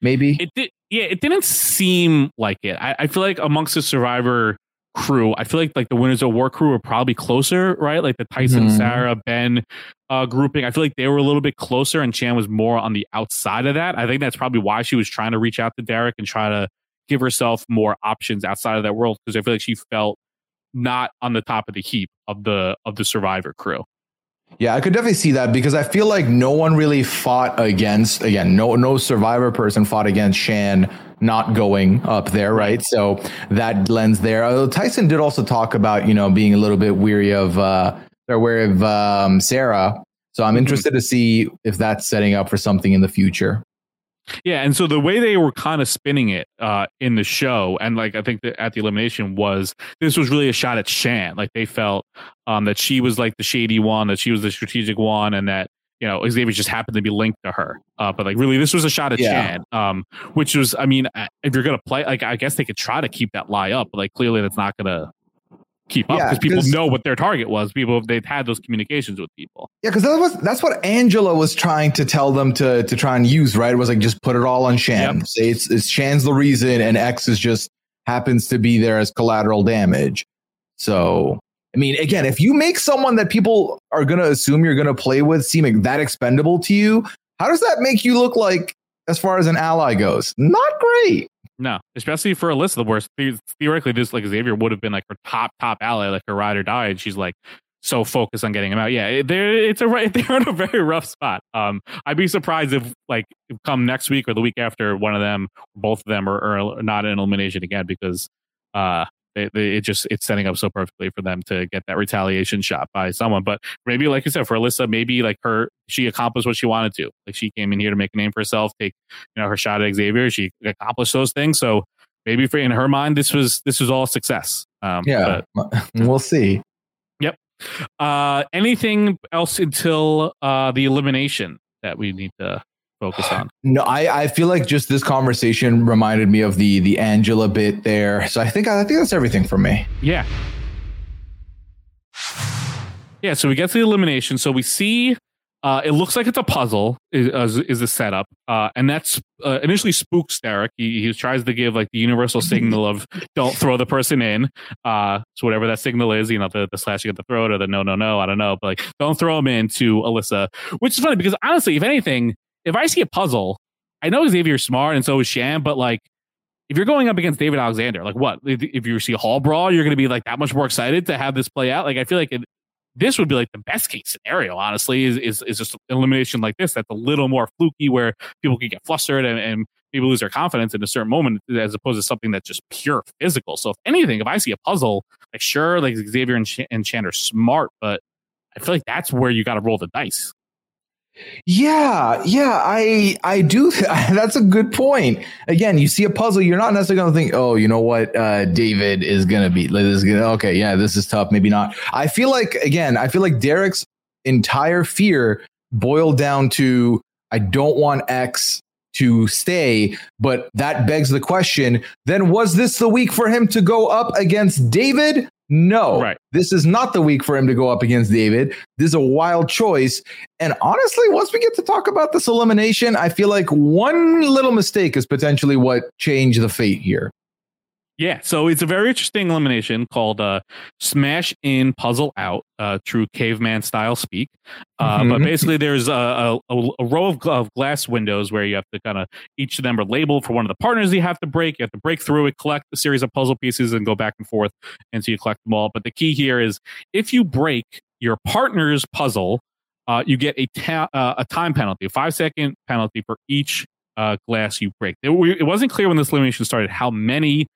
Maybe. it did yeah it didn't seem like it I, I feel like amongst the survivor crew. I feel like like the winners of war crew are probably closer right? Like the tyson Mhm. sarah ben uh grouping. I feel like they were a little bit closer and shan was more on the outside of that. I think that's probably why she was trying to reach out to derek and try to give herself more options outside of that world because i feel like she felt not on the top of the heap of the of the survivor crew Yeah, I could definitely see that because I feel like no one really fought against again, no no survivor person fought against Shan not going up there, right? So that lends there. Although Tyson did also talk about, you know, being a little bit weary of uh or wary of um Sarah. So I'm Mhm. interested to see if that's setting up for something in the future. Yeah, and so the way they were kind of spinning it uh, in the show, and like I think that at the elimination was this was really a shot at Shan. Like they felt um, that she was like the shady one, that she was the strategic one, and that you know Xavier just happened to be linked to her. Uh, but like really, this was a shot at Yeah. Shan, um, which was, I mean, uh, if you're gonna play, like I guess they could try to keep that lie up, but like clearly that's not gonna keep up Yeah, because people 'cause- know what their target was. People they've had those communications with people. Yeah, because that was that's what Angela was trying to tell them to to try and use, right? It was like just put it all on Shan. Yep. Say it's it's Shan's the reason, and X is just happens to be there as collateral damage. So I mean, again, if you make someone that people are going to assume you're going to play with seem like that expendable to you, how does that make you look like as far as an ally goes? Not great. No, especially for Alyssa, the worst. Theoretically, this like Xavier would have been like her top top ally, like her ride or die, and she's like so focused on getting him out. Yeah, they're it's a right- they're in a very rough spot. Um, I'd be surprised if like come next week or the week after, one of them, both of them, are, are not in elimination again because uh. They, it just it's setting up so perfectly for them to get that retaliation shot by someone. But maybe, like you said, for Alyssa, maybe like her, she accomplished what she wanted to. Like she came in here to make a name for herself, take you know her shot at Xavier. She accomplished those things. So maybe for in her mind this was this was all a success um Yeah, but, we'll see. Yep. uh anything else until uh the elimination that we need to focus on? No, I, I feel like just this conversation reminded me of the the Angela bit there. So I think I think that's everything for me. yeah. Yeah so we get to the elimination. So we see uh it looks like it's a puzzle is is the setup. Uh and that's uh, initially spooks Derek. He, he tries to give like the universal signal of don't throw the person in. Uh so whatever that signal is you know the, the slashing at the throat or the no no no i don't know. But like don't throw him in to alyssa which is funny because honestly if anything if i see a puzzle i know xavier's smart and so is shan but like if you're going up against David Alexander, like what? If, you see a hall brawl, you're going to be like that much more excited to have this play out. Like I feel like it, this would be like the best case scenario. Honestly, is is, is just elimination like this that's a little more fluky, where people can get flustered and, and people lose their confidence in a certain moment, as opposed to something that's just pure physical. So if anything, if I see a puzzle, like sure, like Xavier and, Ch- and Shan are smart, but I feel like that's where you got to roll the dice. Yeah, yeah, I I do. That's a good point. Again, you see a puzzle, you're not necessarily going to think, oh, you know what, uh, David is going to be. Like this is gonna, okay, yeah, this is tough. Maybe not. I feel like again, I feel like Derek's entire fear boiled down to I don't want X to stay, but that begs the question: Then was this the week for him to go up against David? No, Right. This is not the week for him to go up against David. This is a wild choice. And honestly, once we get to talk about this elimination, I feel like one little mistake is potentially what changed the fate here. Yeah, so it's a very interesting elimination called uh, Smash In Puzzle Out, uh, true caveman style speak. Uh, But Mhm. basically, there's a, a, a row of, of glass windows where you have to kind of, each of them are labeled for one of the partners you have to break. You have to break through it, collect a series of puzzle pieces, and go back and forth until you collect them all. But the key here is if you break your partner's puzzle, uh, you get a, ta- uh, a time penalty, a five second penalty for each uh, glass you break. It, it wasn't clear when this elimination started how many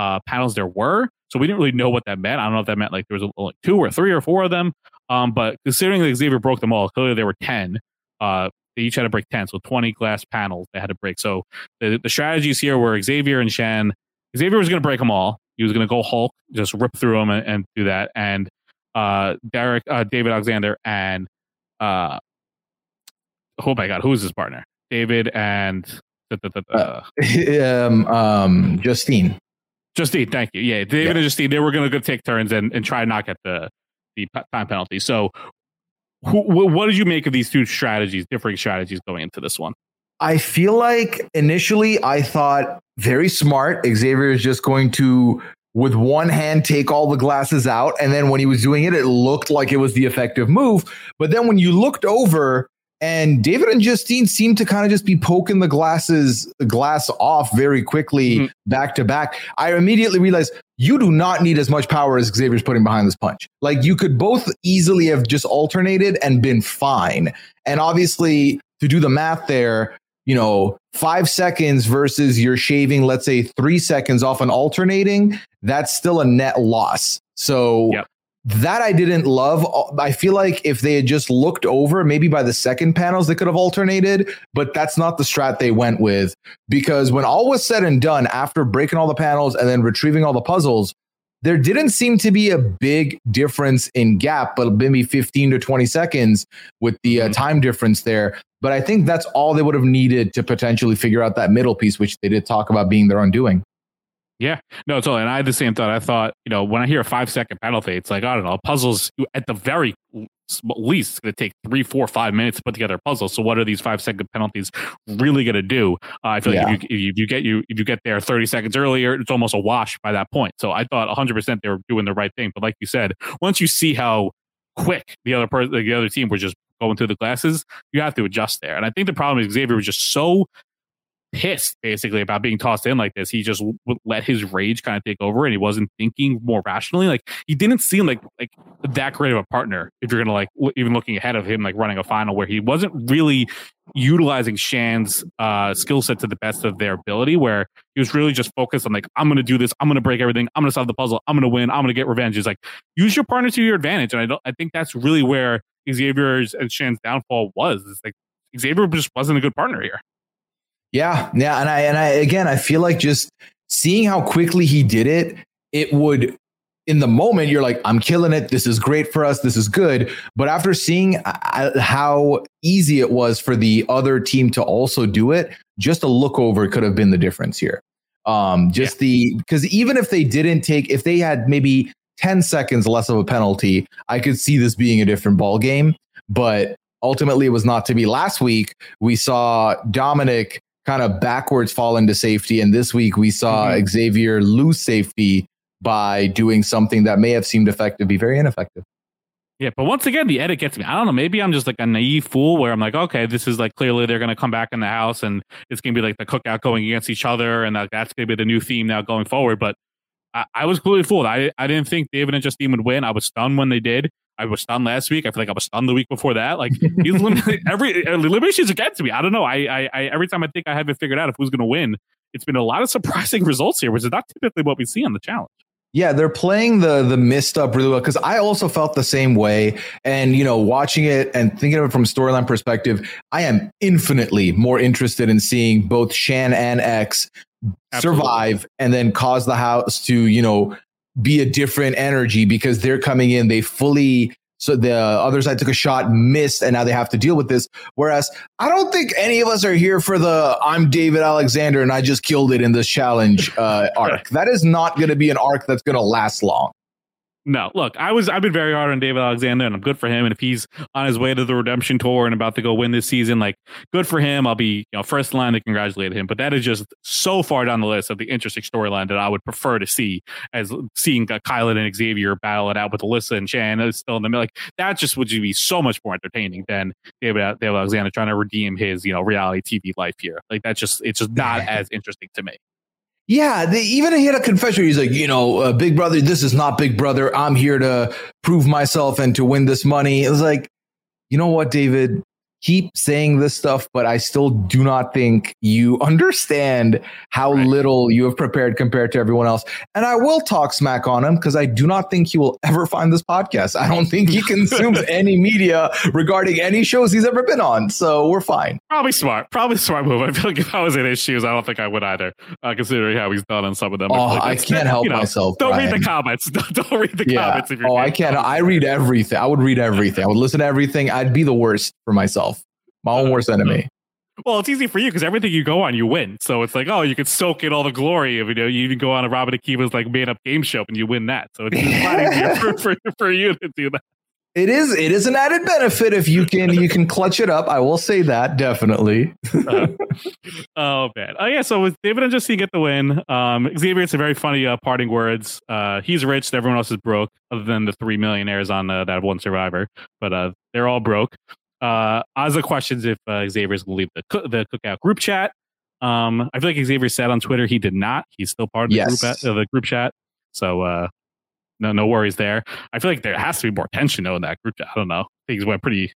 uh, panels there were. So we didn't really know what that meant. I don't know if that meant like there was like two or three or four of them. Um, but considering that Xavier broke them all, clearly there were 10. Uh, they each had to break 10. So 20 glass panels they had to break. So the, the strategies here were Xavier and Shan. Xavier was going to break them all. He was going to go Hulk, just rip through them and, and do that. And uh, Derek, uh, David Alexander, and uh, oh my God, who's his partner? David and uh, um, um, Justine. Justine, thank you. Yeah, David Yeah. and Justine, they were going to go take turns and, and try to knock get the the time penalty. So, who, what did you make of these two strategies, differing strategies going into this one? I feel like initially I thought very smart. Xavier is just going to, with one hand, take all the glasses out. And then when he was doing it, it looked like it was the effective move. But then when you looked over, and David and Justine seem to kind of just be poking the glasses glass off very quickly Mhm. back to back. I immediately realized you do not need as much power as Xavier's putting behind this punch. Like you could both easily have just alternated and been fine. And obviously, to do the math there, you know, five seconds versus you're shaving, let's say three seconds off an alternating, that's still a net loss. So Yep. That I didn't love. I feel like if they had just looked over, maybe by the second panels, they could have alternated, but that's not the strat they went with. Because when all was said and done, after breaking all the panels and then retrieving all the puzzles, there didn't seem to be a big difference in gap, but maybe 15 to 20 seconds with the uh, Mhm. time difference there. But I think that's all they would have needed to potentially figure out that middle piece, which they did talk about being their undoing. Yeah, no, totally. And I had the same thought. I thought, you know, when I hear a five second penalty, it's like, I don't know, puzzles at the very least it's going to take three, four, five minutes to put together a puzzle. So what are these five second penalties really going to do? Uh, I feel like Yeah. if, you, if you- if you get you if you get there 30 seconds earlier, it's almost a wash by that point. So I thought 100 percent they were doing the right thing. But like you said, once you see how quick the other person, the other team were just going through the glasses, you have to adjust there. And I think the problem is Xavier was just so pissed basically about being tossed in like this. He just w- let his rage kind of take over, and he wasn't thinking more rationally. Like he didn't seem like like that great of a partner. If you're gonna like w- even looking ahead of him, like running a final where he wasn't really utilizing Shan's uh, skill set to the best of their ability, where he was really just focused on like I'm gonna do this, I'm gonna break everything, I'm gonna solve the puzzle, I'm gonna win, I'm gonna get revenge. It's like use your partner to your advantage, and I don't. I think that's really where Xavier's and Shan's downfall was. It's like Xavier just wasn't a good partner here. Yeah, yeah, and I and I again, I feel like just seeing how quickly he did it, it would in the moment you're like, I'm killing it. This is great for us. This is good. But after seeing uh, how easy it was for the other team to also do it, just a look over could have been the difference here. Um, just the because even if they didn't take, if they had maybe 10 seconds less of a penalty, I could see this being a different ball game. But ultimately, it was not to be. Last week, we saw Domenick kind of backwards fall into safety. And this week we saw Mhm. Xavier lose safety by doing something that may have seemed effective, be very ineffective. Yeah, but once again, the edit gets me. I don't know. Maybe I'm just like a naive fool where I'm like, okay, this is like clearly they're going to come back in the house and it's going to be like the cookout going against each other. And like, that's going to be the new theme now going forward. But I, I was completely fooled. I, I didn't think David and Justine would win. I was stunned when they did. I was stunned last week. I feel like I was stunned the week before that. Like these elim- every uh, eliminations against me. I don't know. I, I, I every time I think I have it figured out of who's going to win, it's been a lot of surprising results here, which is not typically what we see on the challenge. Yeah, they're playing the the mist up really well because I also felt the same way. And you know, watching it and thinking of it from storyline perspective, I am infinitely more interested in seeing both Shan and X Absolutely. survive and then cause the house to you know be a different energy because they're coming in they fully so the other side took a shot missed and now they have to deal with this. Whereas i don't think any of us are here for the i'm david alexander and i just killed it in this challenge uh, arc. That is not going to be an arc that's going to last long No, look, I was I've been very hard on David Alexander, and I'm good for him. And if he's on his way to the redemption tour and about to go win this season, like good for him. I'll be you know first line to congratulate him. But that is just so far down the list of the interesting storyline that I would prefer to see as seeing uh, Kyland and Xavier battle it out with Alyssa and Shan is still in the middle. Like that just would be so much more entertaining than David David Alexander trying to redeem his you know reality TV life here. Like that's just it's just not as interesting to me. Yeah, they, even he had a confession. He's like, you know, uh, Big Brother, this is not Big Brother. I'm here to prove myself and to win this money. It was like, you know what, David? Keep saying this stuff, but I still do not think you understand how Right. little you have prepared compared to everyone else. And I will talk smack on him because I do not think he will ever find this podcast. I don't think he consumes any media regarding any shows he's ever been on. So we're fine. Probably smart. Probably smart move. I feel like if I was in his shoes, I don't think I would either, uh, considering how he's done on some of them. Oh, like I can't help you know, myself. Don't read the comments. Don't, don't read the comments. If you're Oh, I can't. I read everything. I would read everything. I would listen to everything. I'd be the worst for myself. My own worst enemy. Well, it's easy for you because everything you go on, you win. So it's like, oh, you could soak in all the glory of you know. You even go on a Robin Akiva's like made up game show and you win that. So it's easier for, for, for you to do that. It is. It is an added benefit if you can. You can clutch it up. I will say that definitely. Oh man. Oh yeah. So with David and Justine get the win. Um, Xavier, it's a very funny uh, parting words. Uh, he's rich. Everyone else is broke, other than the three millionaires on uh, that one survivor. But uh, they're all broke. Uh, Azah questions if uh, Xavier's going to leave the cook the cookout group chat. Um, I feel like Xavier said on Twitter he did not. He's still part of the Yes. group uh, the group chat. So uh, no no worries there. I feel like there has to be more tension though in that group chat. I don't know. Things went pretty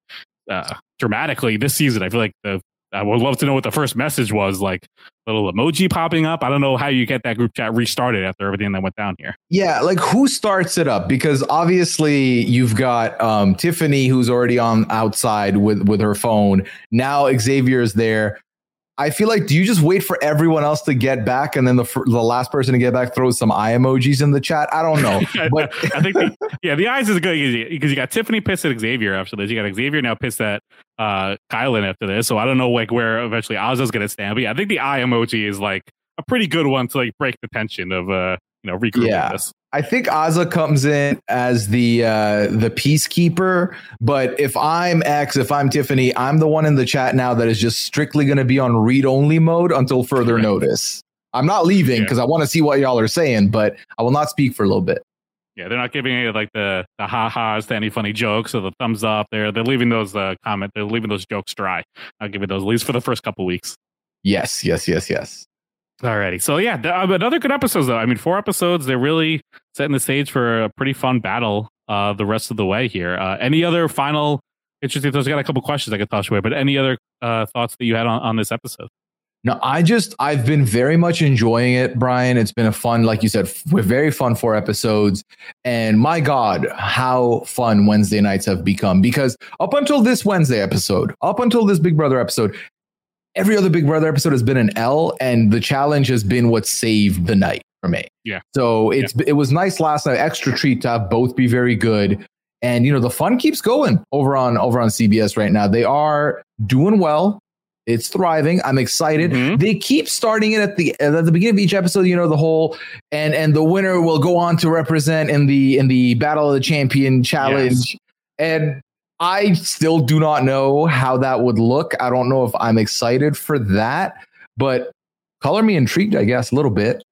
uh, dramatically this season. I feel like the I would love to know what the first message was. Like little emoji popping up. I don't know how you get that group chat restarted after everything that went down here. Yeah, like who starts it up? Because obviously you've got um, Tiffany who's already on outside with with her phone. Now Xavier's there. I feel like do you just wait for everyone else to get back and then the the last person to get back throws some eye emojis in the chat? I don't know, but I think, the, yeah, the eyes is good because you got Tiffany pissed at Xavier after this. You got Xavier now pissed at uh, Kyland after this. So I don't know like where eventually Azah's going to stand. But yeah, I think the eye emoji is like a pretty good one to like break the tension of uh, you know regrouping Yeah. this. I think Azah comes in as the uh, the peacekeeper, but if I'm X, if I'm Tiffany, I'm the one in the chat now that is just strictly going to be on read only mode until further notice. I'm not leaving Yeah. because I want to see what y'all are saying, but I will not speak for a little bit. Yeah, they're not giving any like the the ha ha's to any funny jokes or the thumbs up. They're they're leaving those uh, comment. They're leaving those jokes dry. I'll give it those at least for the first couple weeks. Yes, yes, yes, yes. Alrighty, so yeah, uh, another good episode though. I mean, four episodes. They're really setting the stage for a pretty fun battle uh, the rest of the way here. Uh, any other final interesting? thoughts? I got a couple questions I could toss away, but any other uh, thoughts that you had on, on this episode? No, I just I've been very much enjoying it, Brian. It's been a fun, like you said, f- very fun four episodes. And my God, how fun Wednesday nights have become. Because up until this Wednesday episode, up until this Big Brother episode, every other Big Brother episode has been an L, and the challenge has been what saved the night for me. Yeah. So it's it was nice last night. Extra treat to have both be very good. And you know the fun keeps going over on over on CBS right now. They are doing well. It's thriving. I'm excited. Mhm. They keep starting it at the at the beginning of each episode. You know the whole and and the winner will go on to represent in the in the Battle of the Champion challenge. And I still do not know how that would look. I don't know if I'm excited for that, but color me intrigued, I guess, a little bit.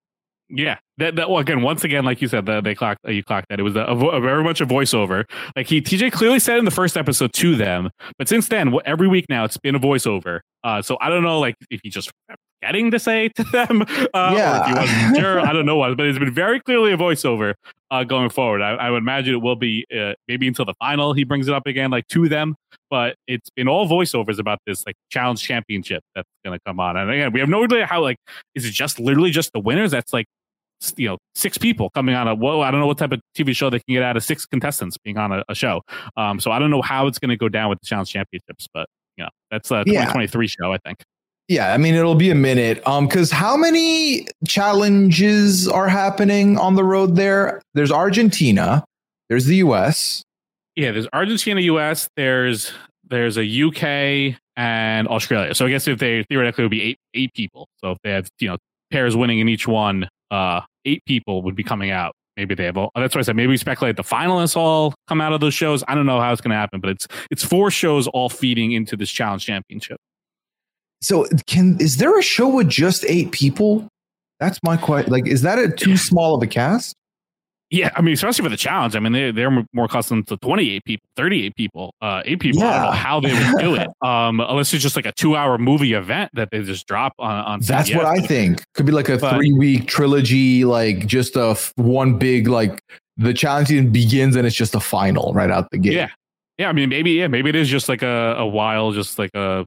Yeah, that, that well, again, once again, like you said, the, they clocked uh, you clocked that it was a, a, very much a voiceover. Like he TJ clearly said in the first episode to them, but since then, every week now it's been a voiceover. Uh, so I don't know, like if he just getting to say to them, uh, or Yeah. if he wasn't sure. I don't know what, but it's been very clearly a voiceover uh, going forward. I, I would imagine it will be uh, maybe until the final he brings it up again, like to them. But it's been all voiceovers about this like challenge championship that's going to come on. And again, we have no idea how like is it just literally just the winners? That's like you know six people coming on a whoa i don't know what type of tv show they can get out of six contestants being on a, a show um so i don't know how it's going to go down with the challenge championships but you know that's a Yeah. 2023 show i think Yeah, I mean it'll be a minute. Um, because how many challenges are happening on the road there? There's Argentina, there's the US. yeah there's argentina us there's there's a uk and australia so i guess if they theoretically would be eight eight people so if they have you know pairs winning in each one uh eight people would be coming out maybe they have all that's why i said maybe we speculate the finalists all come out of those shows i don't know how it's to happen but it's it's four shows all feeding into this challenge championship So can is there a show with just eight people? That's my question. Like, is that a too small of a cast? Yeah, I mean, especially for the challenge. I mean, they they're more accustomed to 28 people, 38 people, uh, eight people. I don't know how they would do it. Um, unless it's just like a two hour movie event that they just drop on. on That's CBS. what I think. Could be like a three week trilogy, like just a f- one big like the challenge season begins and it's just a final right out the gate. Yeah, yeah. I mean, maybe yeah, maybe it is just like a a while, just like a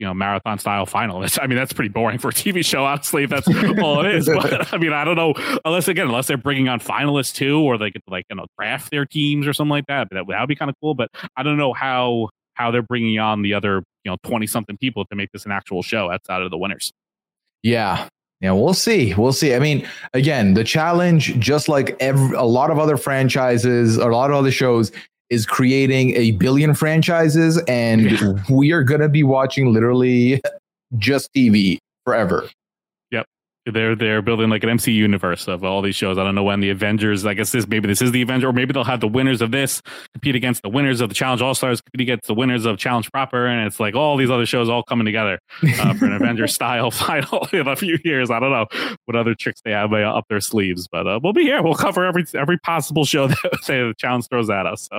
you know marathon style final. That's, I mean, that's pretty boring for a TV show, honestly. If that's all it is. But I mean, I don't know. Unless again, unless they're bringing on finalists too, or they to like you know draft their teams or something like that. That would that would be kind of cool. But I don't know how how they're bringing on the other you know twenty something people to make this an actual show outside of the winners. Yeah. Yeah, we'll see. We'll see. I mean, again, the challenge, just like every, a lot of other franchises a lot of other shows, is creating a billion franchises, and we are going to be watching literally just TV forever. Yep, they're they're building like an MC universe of all these shows. I don't know when the Avengers. I guess this maybe this is the Avenger, or maybe they'll have the winners of this compete against the winners of the Challenge All Stars, compete against the winners of Challenge Proper, and it's like all these other shows all coming together uh, for an Avenger style final in a few years. I don't know what other tricks they have uh, up their sleeves, but uh, we'll be here. We'll cover every every possible show that say the Challenge throws at us. So.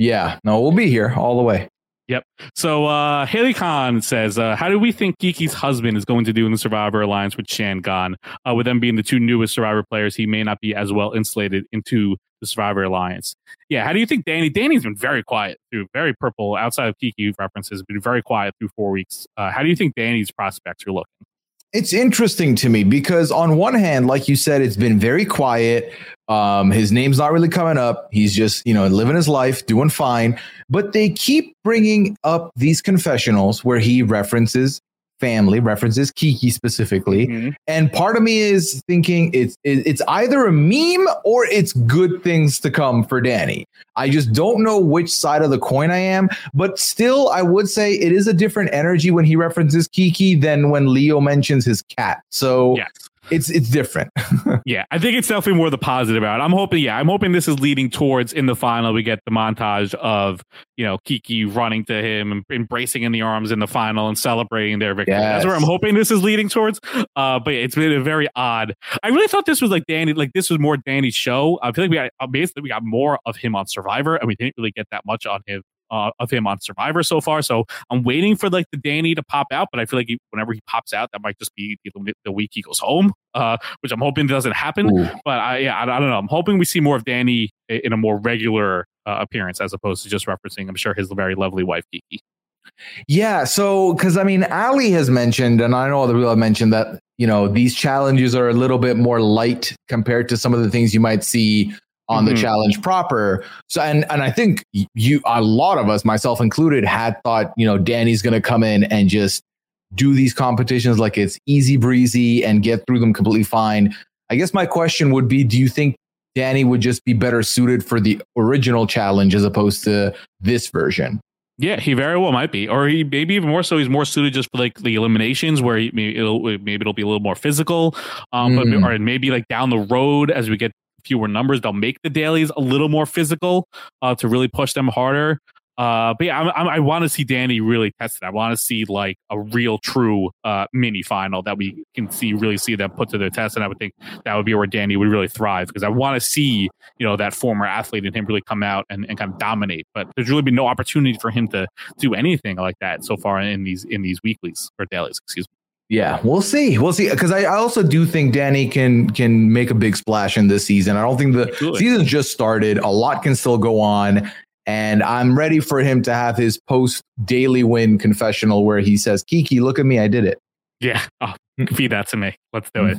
Yeah, no, we'll be here all the way. Yep. So uh Haley Khan says, uh, how do we think Kiki's husband is going to do in the Survivor Alliance with Shan Gon? Uh, with them being the two newest Survivor players, he may not be as well insulated into the Survivor Alliance. Yeah, how do you think Danny? Danny's been very quiet through very purple outside of Kiki references, been very quiet through four weeks. Uh, how do you think Danny's prospects are looking? It's interesting to me because on one hand, like you said, it's been very quiet. Um, his name's not really coming up. He's just, you know, living his life, doing fine. But they keep bringing up these confessionals where he references family, references Kiki specifically. Mm-hmm. And part of me is thinking it's it's either a meme or it's good things to come for Danny. I just don't know which side of the coin I am, but still I would say it is a different energy when he references Kiki than when Leo mentions his cat. So Yes. It's it's different. Yeah, I think it's definitely more the positive out. I'm hoping, yeah, I'm hoping this is leading towards in the final we get the montage of you know Kiki running to him and embracing in the arms in the final and celebrating their victory. That's where I'm hoping this is leading towards. Uh, but it's been a very odd. I really thought this was like Danny, like this was more Danny's show. I feel like we got basically we got more of him on Survivor, and we didn't really get that much on him. Uh, of him on Survivor so far, so I'm waiting for like the Danny to pop out, but I feel like he, whenever he pops out, that might just be the, the week he goes home, uh, which I'm hoping doesn't happen. Ooh. But I, yeah, I, I don't know. I'm hoping we see more of Danny in a more regular uh, appearance as opposed to just referencing, I'm sure, his very lovely wife, Kiki. Yeah, so because I mean, Ali has mentioned, and I know other people have mentioned that you know these challenges are a little bit more light compared to some of the things you might see on the Mhm. challenge proper. So, and and I think you, a lot of us, myself included, had thought you know Danny's going to come in and just do these competitions like it's easy breezy and get through them completely fine. I guess my question would be, do you think Danny would just be better suited for the original challenge as opposed to this version? Yeah, he very well might be, or he maybe even more so. He's more suited just for like the eliminations, where he, maybe it'll maybe it'll be a little more physical, um, Mm. but or maybe like down the road as we get fewer numbers, they'll make the dailies a little more physical uh, to really push them harder. Uh, but yeah, I'm, I'm, I want to see Danny really tested. I want to see like a real, true uh, mini final that we can see really see them put to their test, and I would think that would be where Danny would really thrive because I want to see you know that former athlete in him really come out and, and kind of dominate. But there's really been no opportunity for him to do anything like that so far in these in these weeklies or dailies. Excuse me. Yeah, we'll see. We'll see. Because I, I also do think Danny can can make a big splash in this season. I don't think the Absolutely. season just started. A lot can still go on. And I'm ready for him to have his post daily win confessional where he says, Kiki, look at me, I did it. Yeah, oh, feed that to me. Let's do it.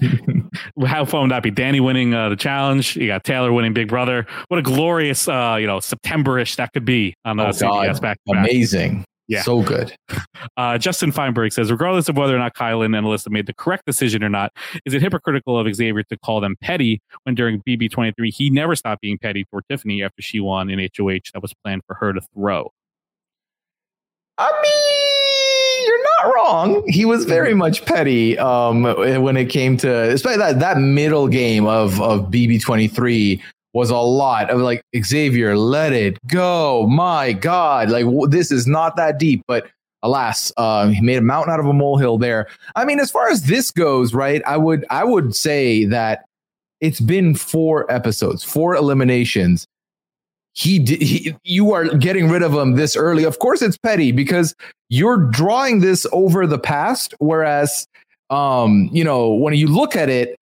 How fun would that be? Danny winning uh, the challenge. You got Taylor winning Big Brother. What a glorious, uh, you know, September-ish that could be on uh, Oh. CBS back. Amazing. Yeah. So good. Uh, Justin Feinberg says, regardless of whether or not Kyland and Alyssa made the correct decision or not, is it hypocritical of Xavier to call them petty when during BB23 he never stopped being petty toward Tiffany after she won an HOH that was planned for her to throw? I mean, you're not wrong. He was very much petty um, when it came to, especially that that middle game of of BB23 was a lot of like Xavier, let it go. My God, like w- this is not that deep, but alas, uh, he made a mountain out of a molehill there. I mean, as far as this goes, right? I would I would say that it's been four episodes, four eliminations. He, he you are getting rid of him this early. Of course, it's petty because you're drawing this over the past. Whereas, um, you know, when you look at it,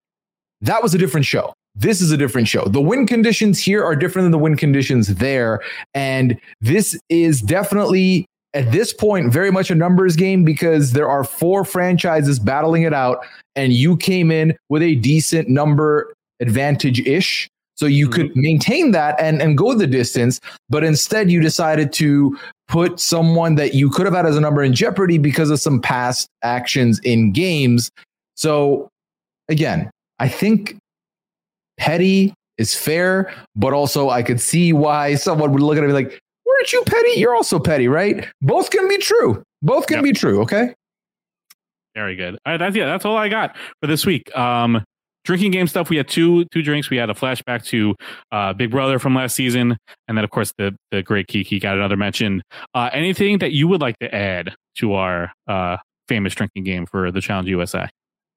that was a different show. This is a different show. The win conditions here are different than the win conditions there. And this is definitely at this point very much a numbers game because there are four franchises battling it out. And you came in with a decent number advantage ish so you mm-hmm. could maintain that and and go the distance. But instead you decided to put someone that you could have had as a number in jeopardy because of some past actions in games. So again i think petty is fair but also i could see why someone would look at it and be like weren't you petty you're also petty right both can be true both can Yep. be true okay Very good. All right, that's yeah, that's all I got for this week. Um, drinking game stuff. We had two two drinks. We had a flashback to uh, Big Brother from last season, and then of course the the great Kiki got another mention. Uh, anything that you would like to add to our uh, famous drinking game for the Challenge USA?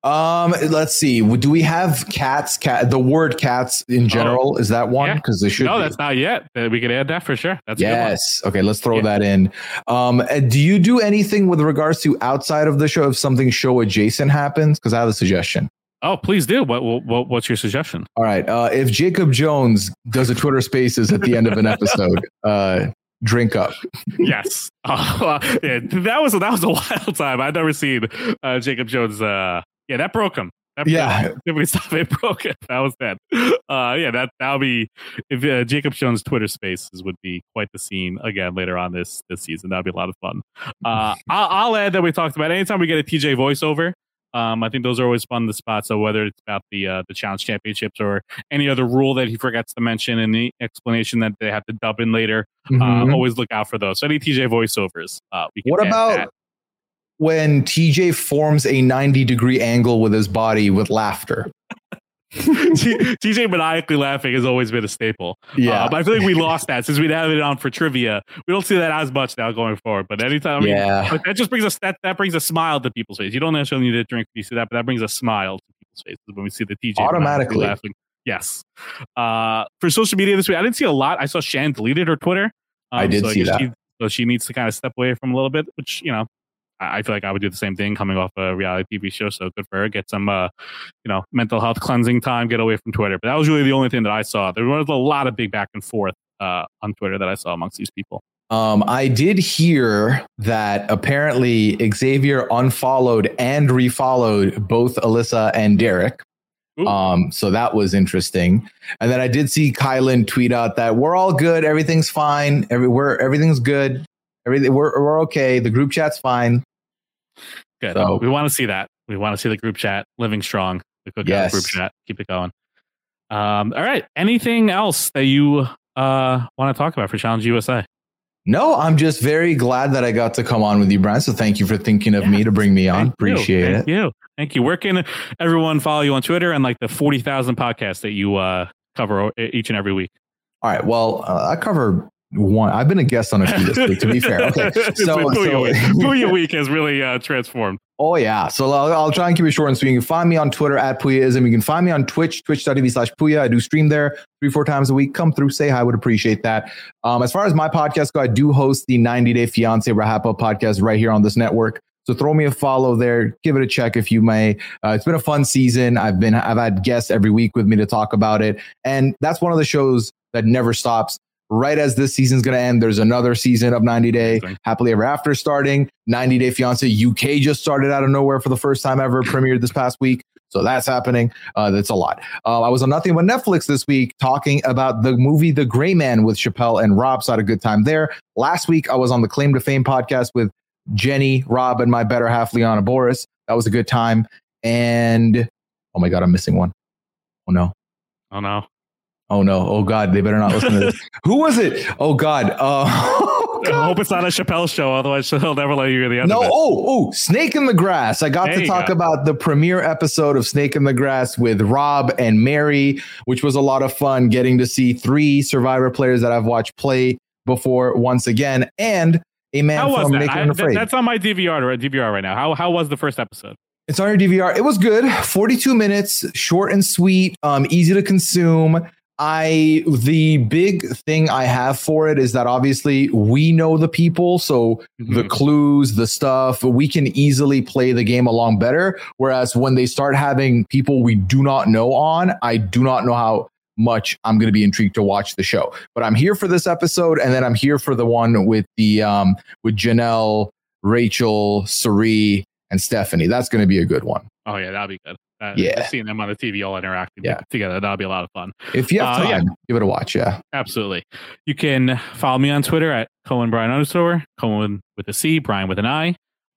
Um, let's see. Do we have cats? Cat. The word cats in general is that one Yeah. because they should. no, be. that's not yet. Uh, We can add that for sure. That's a good one. yes. Okay, let's throw Yeah. that in. Um, uh, do you do anything with regards to outside of the show if something show adjacent happens? Because I have a suggestion. Oh, please do. What, what what's your suggestion? All right. Uh, if Jacob Jones does a Twitter Spaces at the end of an episode, uh, drink up. yes. Uh, yeah, that was that was a wild time. I've never seen uh, Jacob Jones. Uh, yeah, that broke him. That Yeah. Tiffany stuff it broke it. That was bad. Uh, yeah, that that'll be if uh, Jacob Jones Twitter Spaces would be quite the scene again later on this this season. That'd be a lot of fun. Uh, I'll, I'll add that we talked about anytime we get a TJ voiceover. Um, I think those are always fun to spot. So whether it's about the uh, the challenge championships or any other rule that he forgets to mention in the explanation that they have to dub in later, uh, Mhm. always look out for those. So any TJ voiceovers. Uh, we What about that. When TJ forms a 90 degree angle with his body with laughter. TJ maniacally laughing has always been a staple. Yeah. Uh, but I feel like we lost that since we'd have it on for trivia. We don't see that as much now going forward. But anytime, I mean, Yeah. but that just brings us that that brings a smile to people's face. You don't necessarily need to drink you see that, but that brings a smile to people's faces when we see the TJ Automatically. laughing. Yes. Uh, for social media this week, I didn't see a lot. I saw Shan deleted her Twitter. Um, I did so see that. She, so she needs to kind of step away from a little bit, which you know. I feel like I would do the same thing coming off a reality TV show. So good for her. Get some, uh, you know, mental health cleansing time. Get away from Twitter. But that was really the only thing that I saw. There was a lot of big back and forth uh, on Twitter that I saw amongst these people. Um, I did hear that apparently Xavier unfollowed and refollowed both Alyssa and Derek. Ooh. Um, so that was interesting. And then I did see Kyland tweet out that we're all good, everything's fine, every we're everything's good, everything we're we're okay. The group chat's fine. Good. So- we want to see that. We want to see the group chat living strong. The cookout Yes. group chat. Keep it going. Um, all right. Anything else that you uh, want to talk about for Challenge USA? No, I'm just very glad that I got to come on with you, Brian. So thank you for thinking of Yeah. me to bring me on. Thank you. Appreciate Thank it. you. Thank you. Where can everyone follow you on Twitter and like the 40,000 podcasts that you uh, cover each and every week? All right. Well, uh, I cover one. I've been a guest on a few this week, to be fair. Okay. So, so Week. Week has really uh, transformed. Oh yeah. So I'll, I'll try and keep it short and sweet. You can find me on Twitter at Pooyaism. You can find me on Twitch, twitch.tv slash Pooya. I do stream there three, four times a week. Come through, say hi. Would appreciate that. Um, as far as my podcast go, I do host the 90 Day Fiance Rahapa podcast right here on this network. So throw me a follow there. Give it a check if you may. Uh, it's been a fun season. I've been I've had guests every week with me to talk about it, and that's one of the shows that never stops. Right as this season's going to end, there's another season of 90 Day Happily Ever After starting. 90 Day Fiance UK just started out of nowhere for the first time ever, premiered this past week. So that's happening. Uh, that's a lot. Uh, I was on Nothing But Netflix this week talking about the movie The Gray Man with Chappelle and Rob. So I had a good time there. Last week, I was on the Claim to Fame podcast with Jenny, Rob, and my better half, Liana Boris. That was a good time. And oh my God, I'm missing one. Oh no. Oh, no. Oh no. Oh God, they better not listen to this. Who was it? Oh God. Uh, oh, I hope it's not a Chappelle show. Otherwise, he'll never let you hear the end No, of it. oh, oh, Snake in the Grass. I got There to talk go. about the premiere episode of Snake in the Grass with Rob and Mary, which was a lot of fun getting to see three Survivor players that I've watched play before once again, and a man How was from that? Naked I- and Afraid. That's on my DVR, right- DVR right now. How, how was the first episode? It's on your DVR. It was good. 42 minutes, short and sweet, um, easy to consume. I the big thing I have for it is that obviously we know the people, so the Mhm. clues, the stuff, we can easily play the game along better. Whereas when they start having people we do not know on, I do not know how much I'm going to be intrigued to watch the show. But I'm here for this episode, and then I'm here for the one with the um with Janelle, Rachel, Sari, and Stephanie. That's going to be a good one. Oh, yeah, that'll be good. Uh, Yeah. Seeing them on the TV all interacting Yeah. together, that'll be a lot of fun. If you have Uh, time, yeah. give it a watch. Yeah. Absolutely. You can follow me on Twitter at Cohen Brian underscore, Cohen with a C, Brian with an I.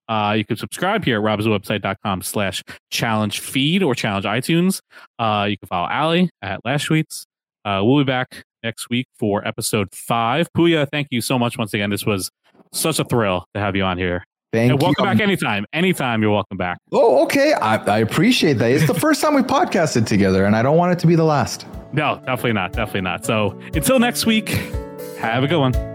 Uh, you can subscribe here at robswebsite.com slash challenge feed or challenge iTunes. Uh, you can follow Ali at Last Tweets. Uh, we'll be back next week for episode five. Pooya, thank you so much once again. This was such a thrill to have you on here. Thank and welcome you. back anytime. Anytime you're welcome back. Oh, okay. I, I appreciate that. It's the first time we podcasted together, and I don't want it to be the last. No, definitely not. Definitely not. So until next week, have a good one.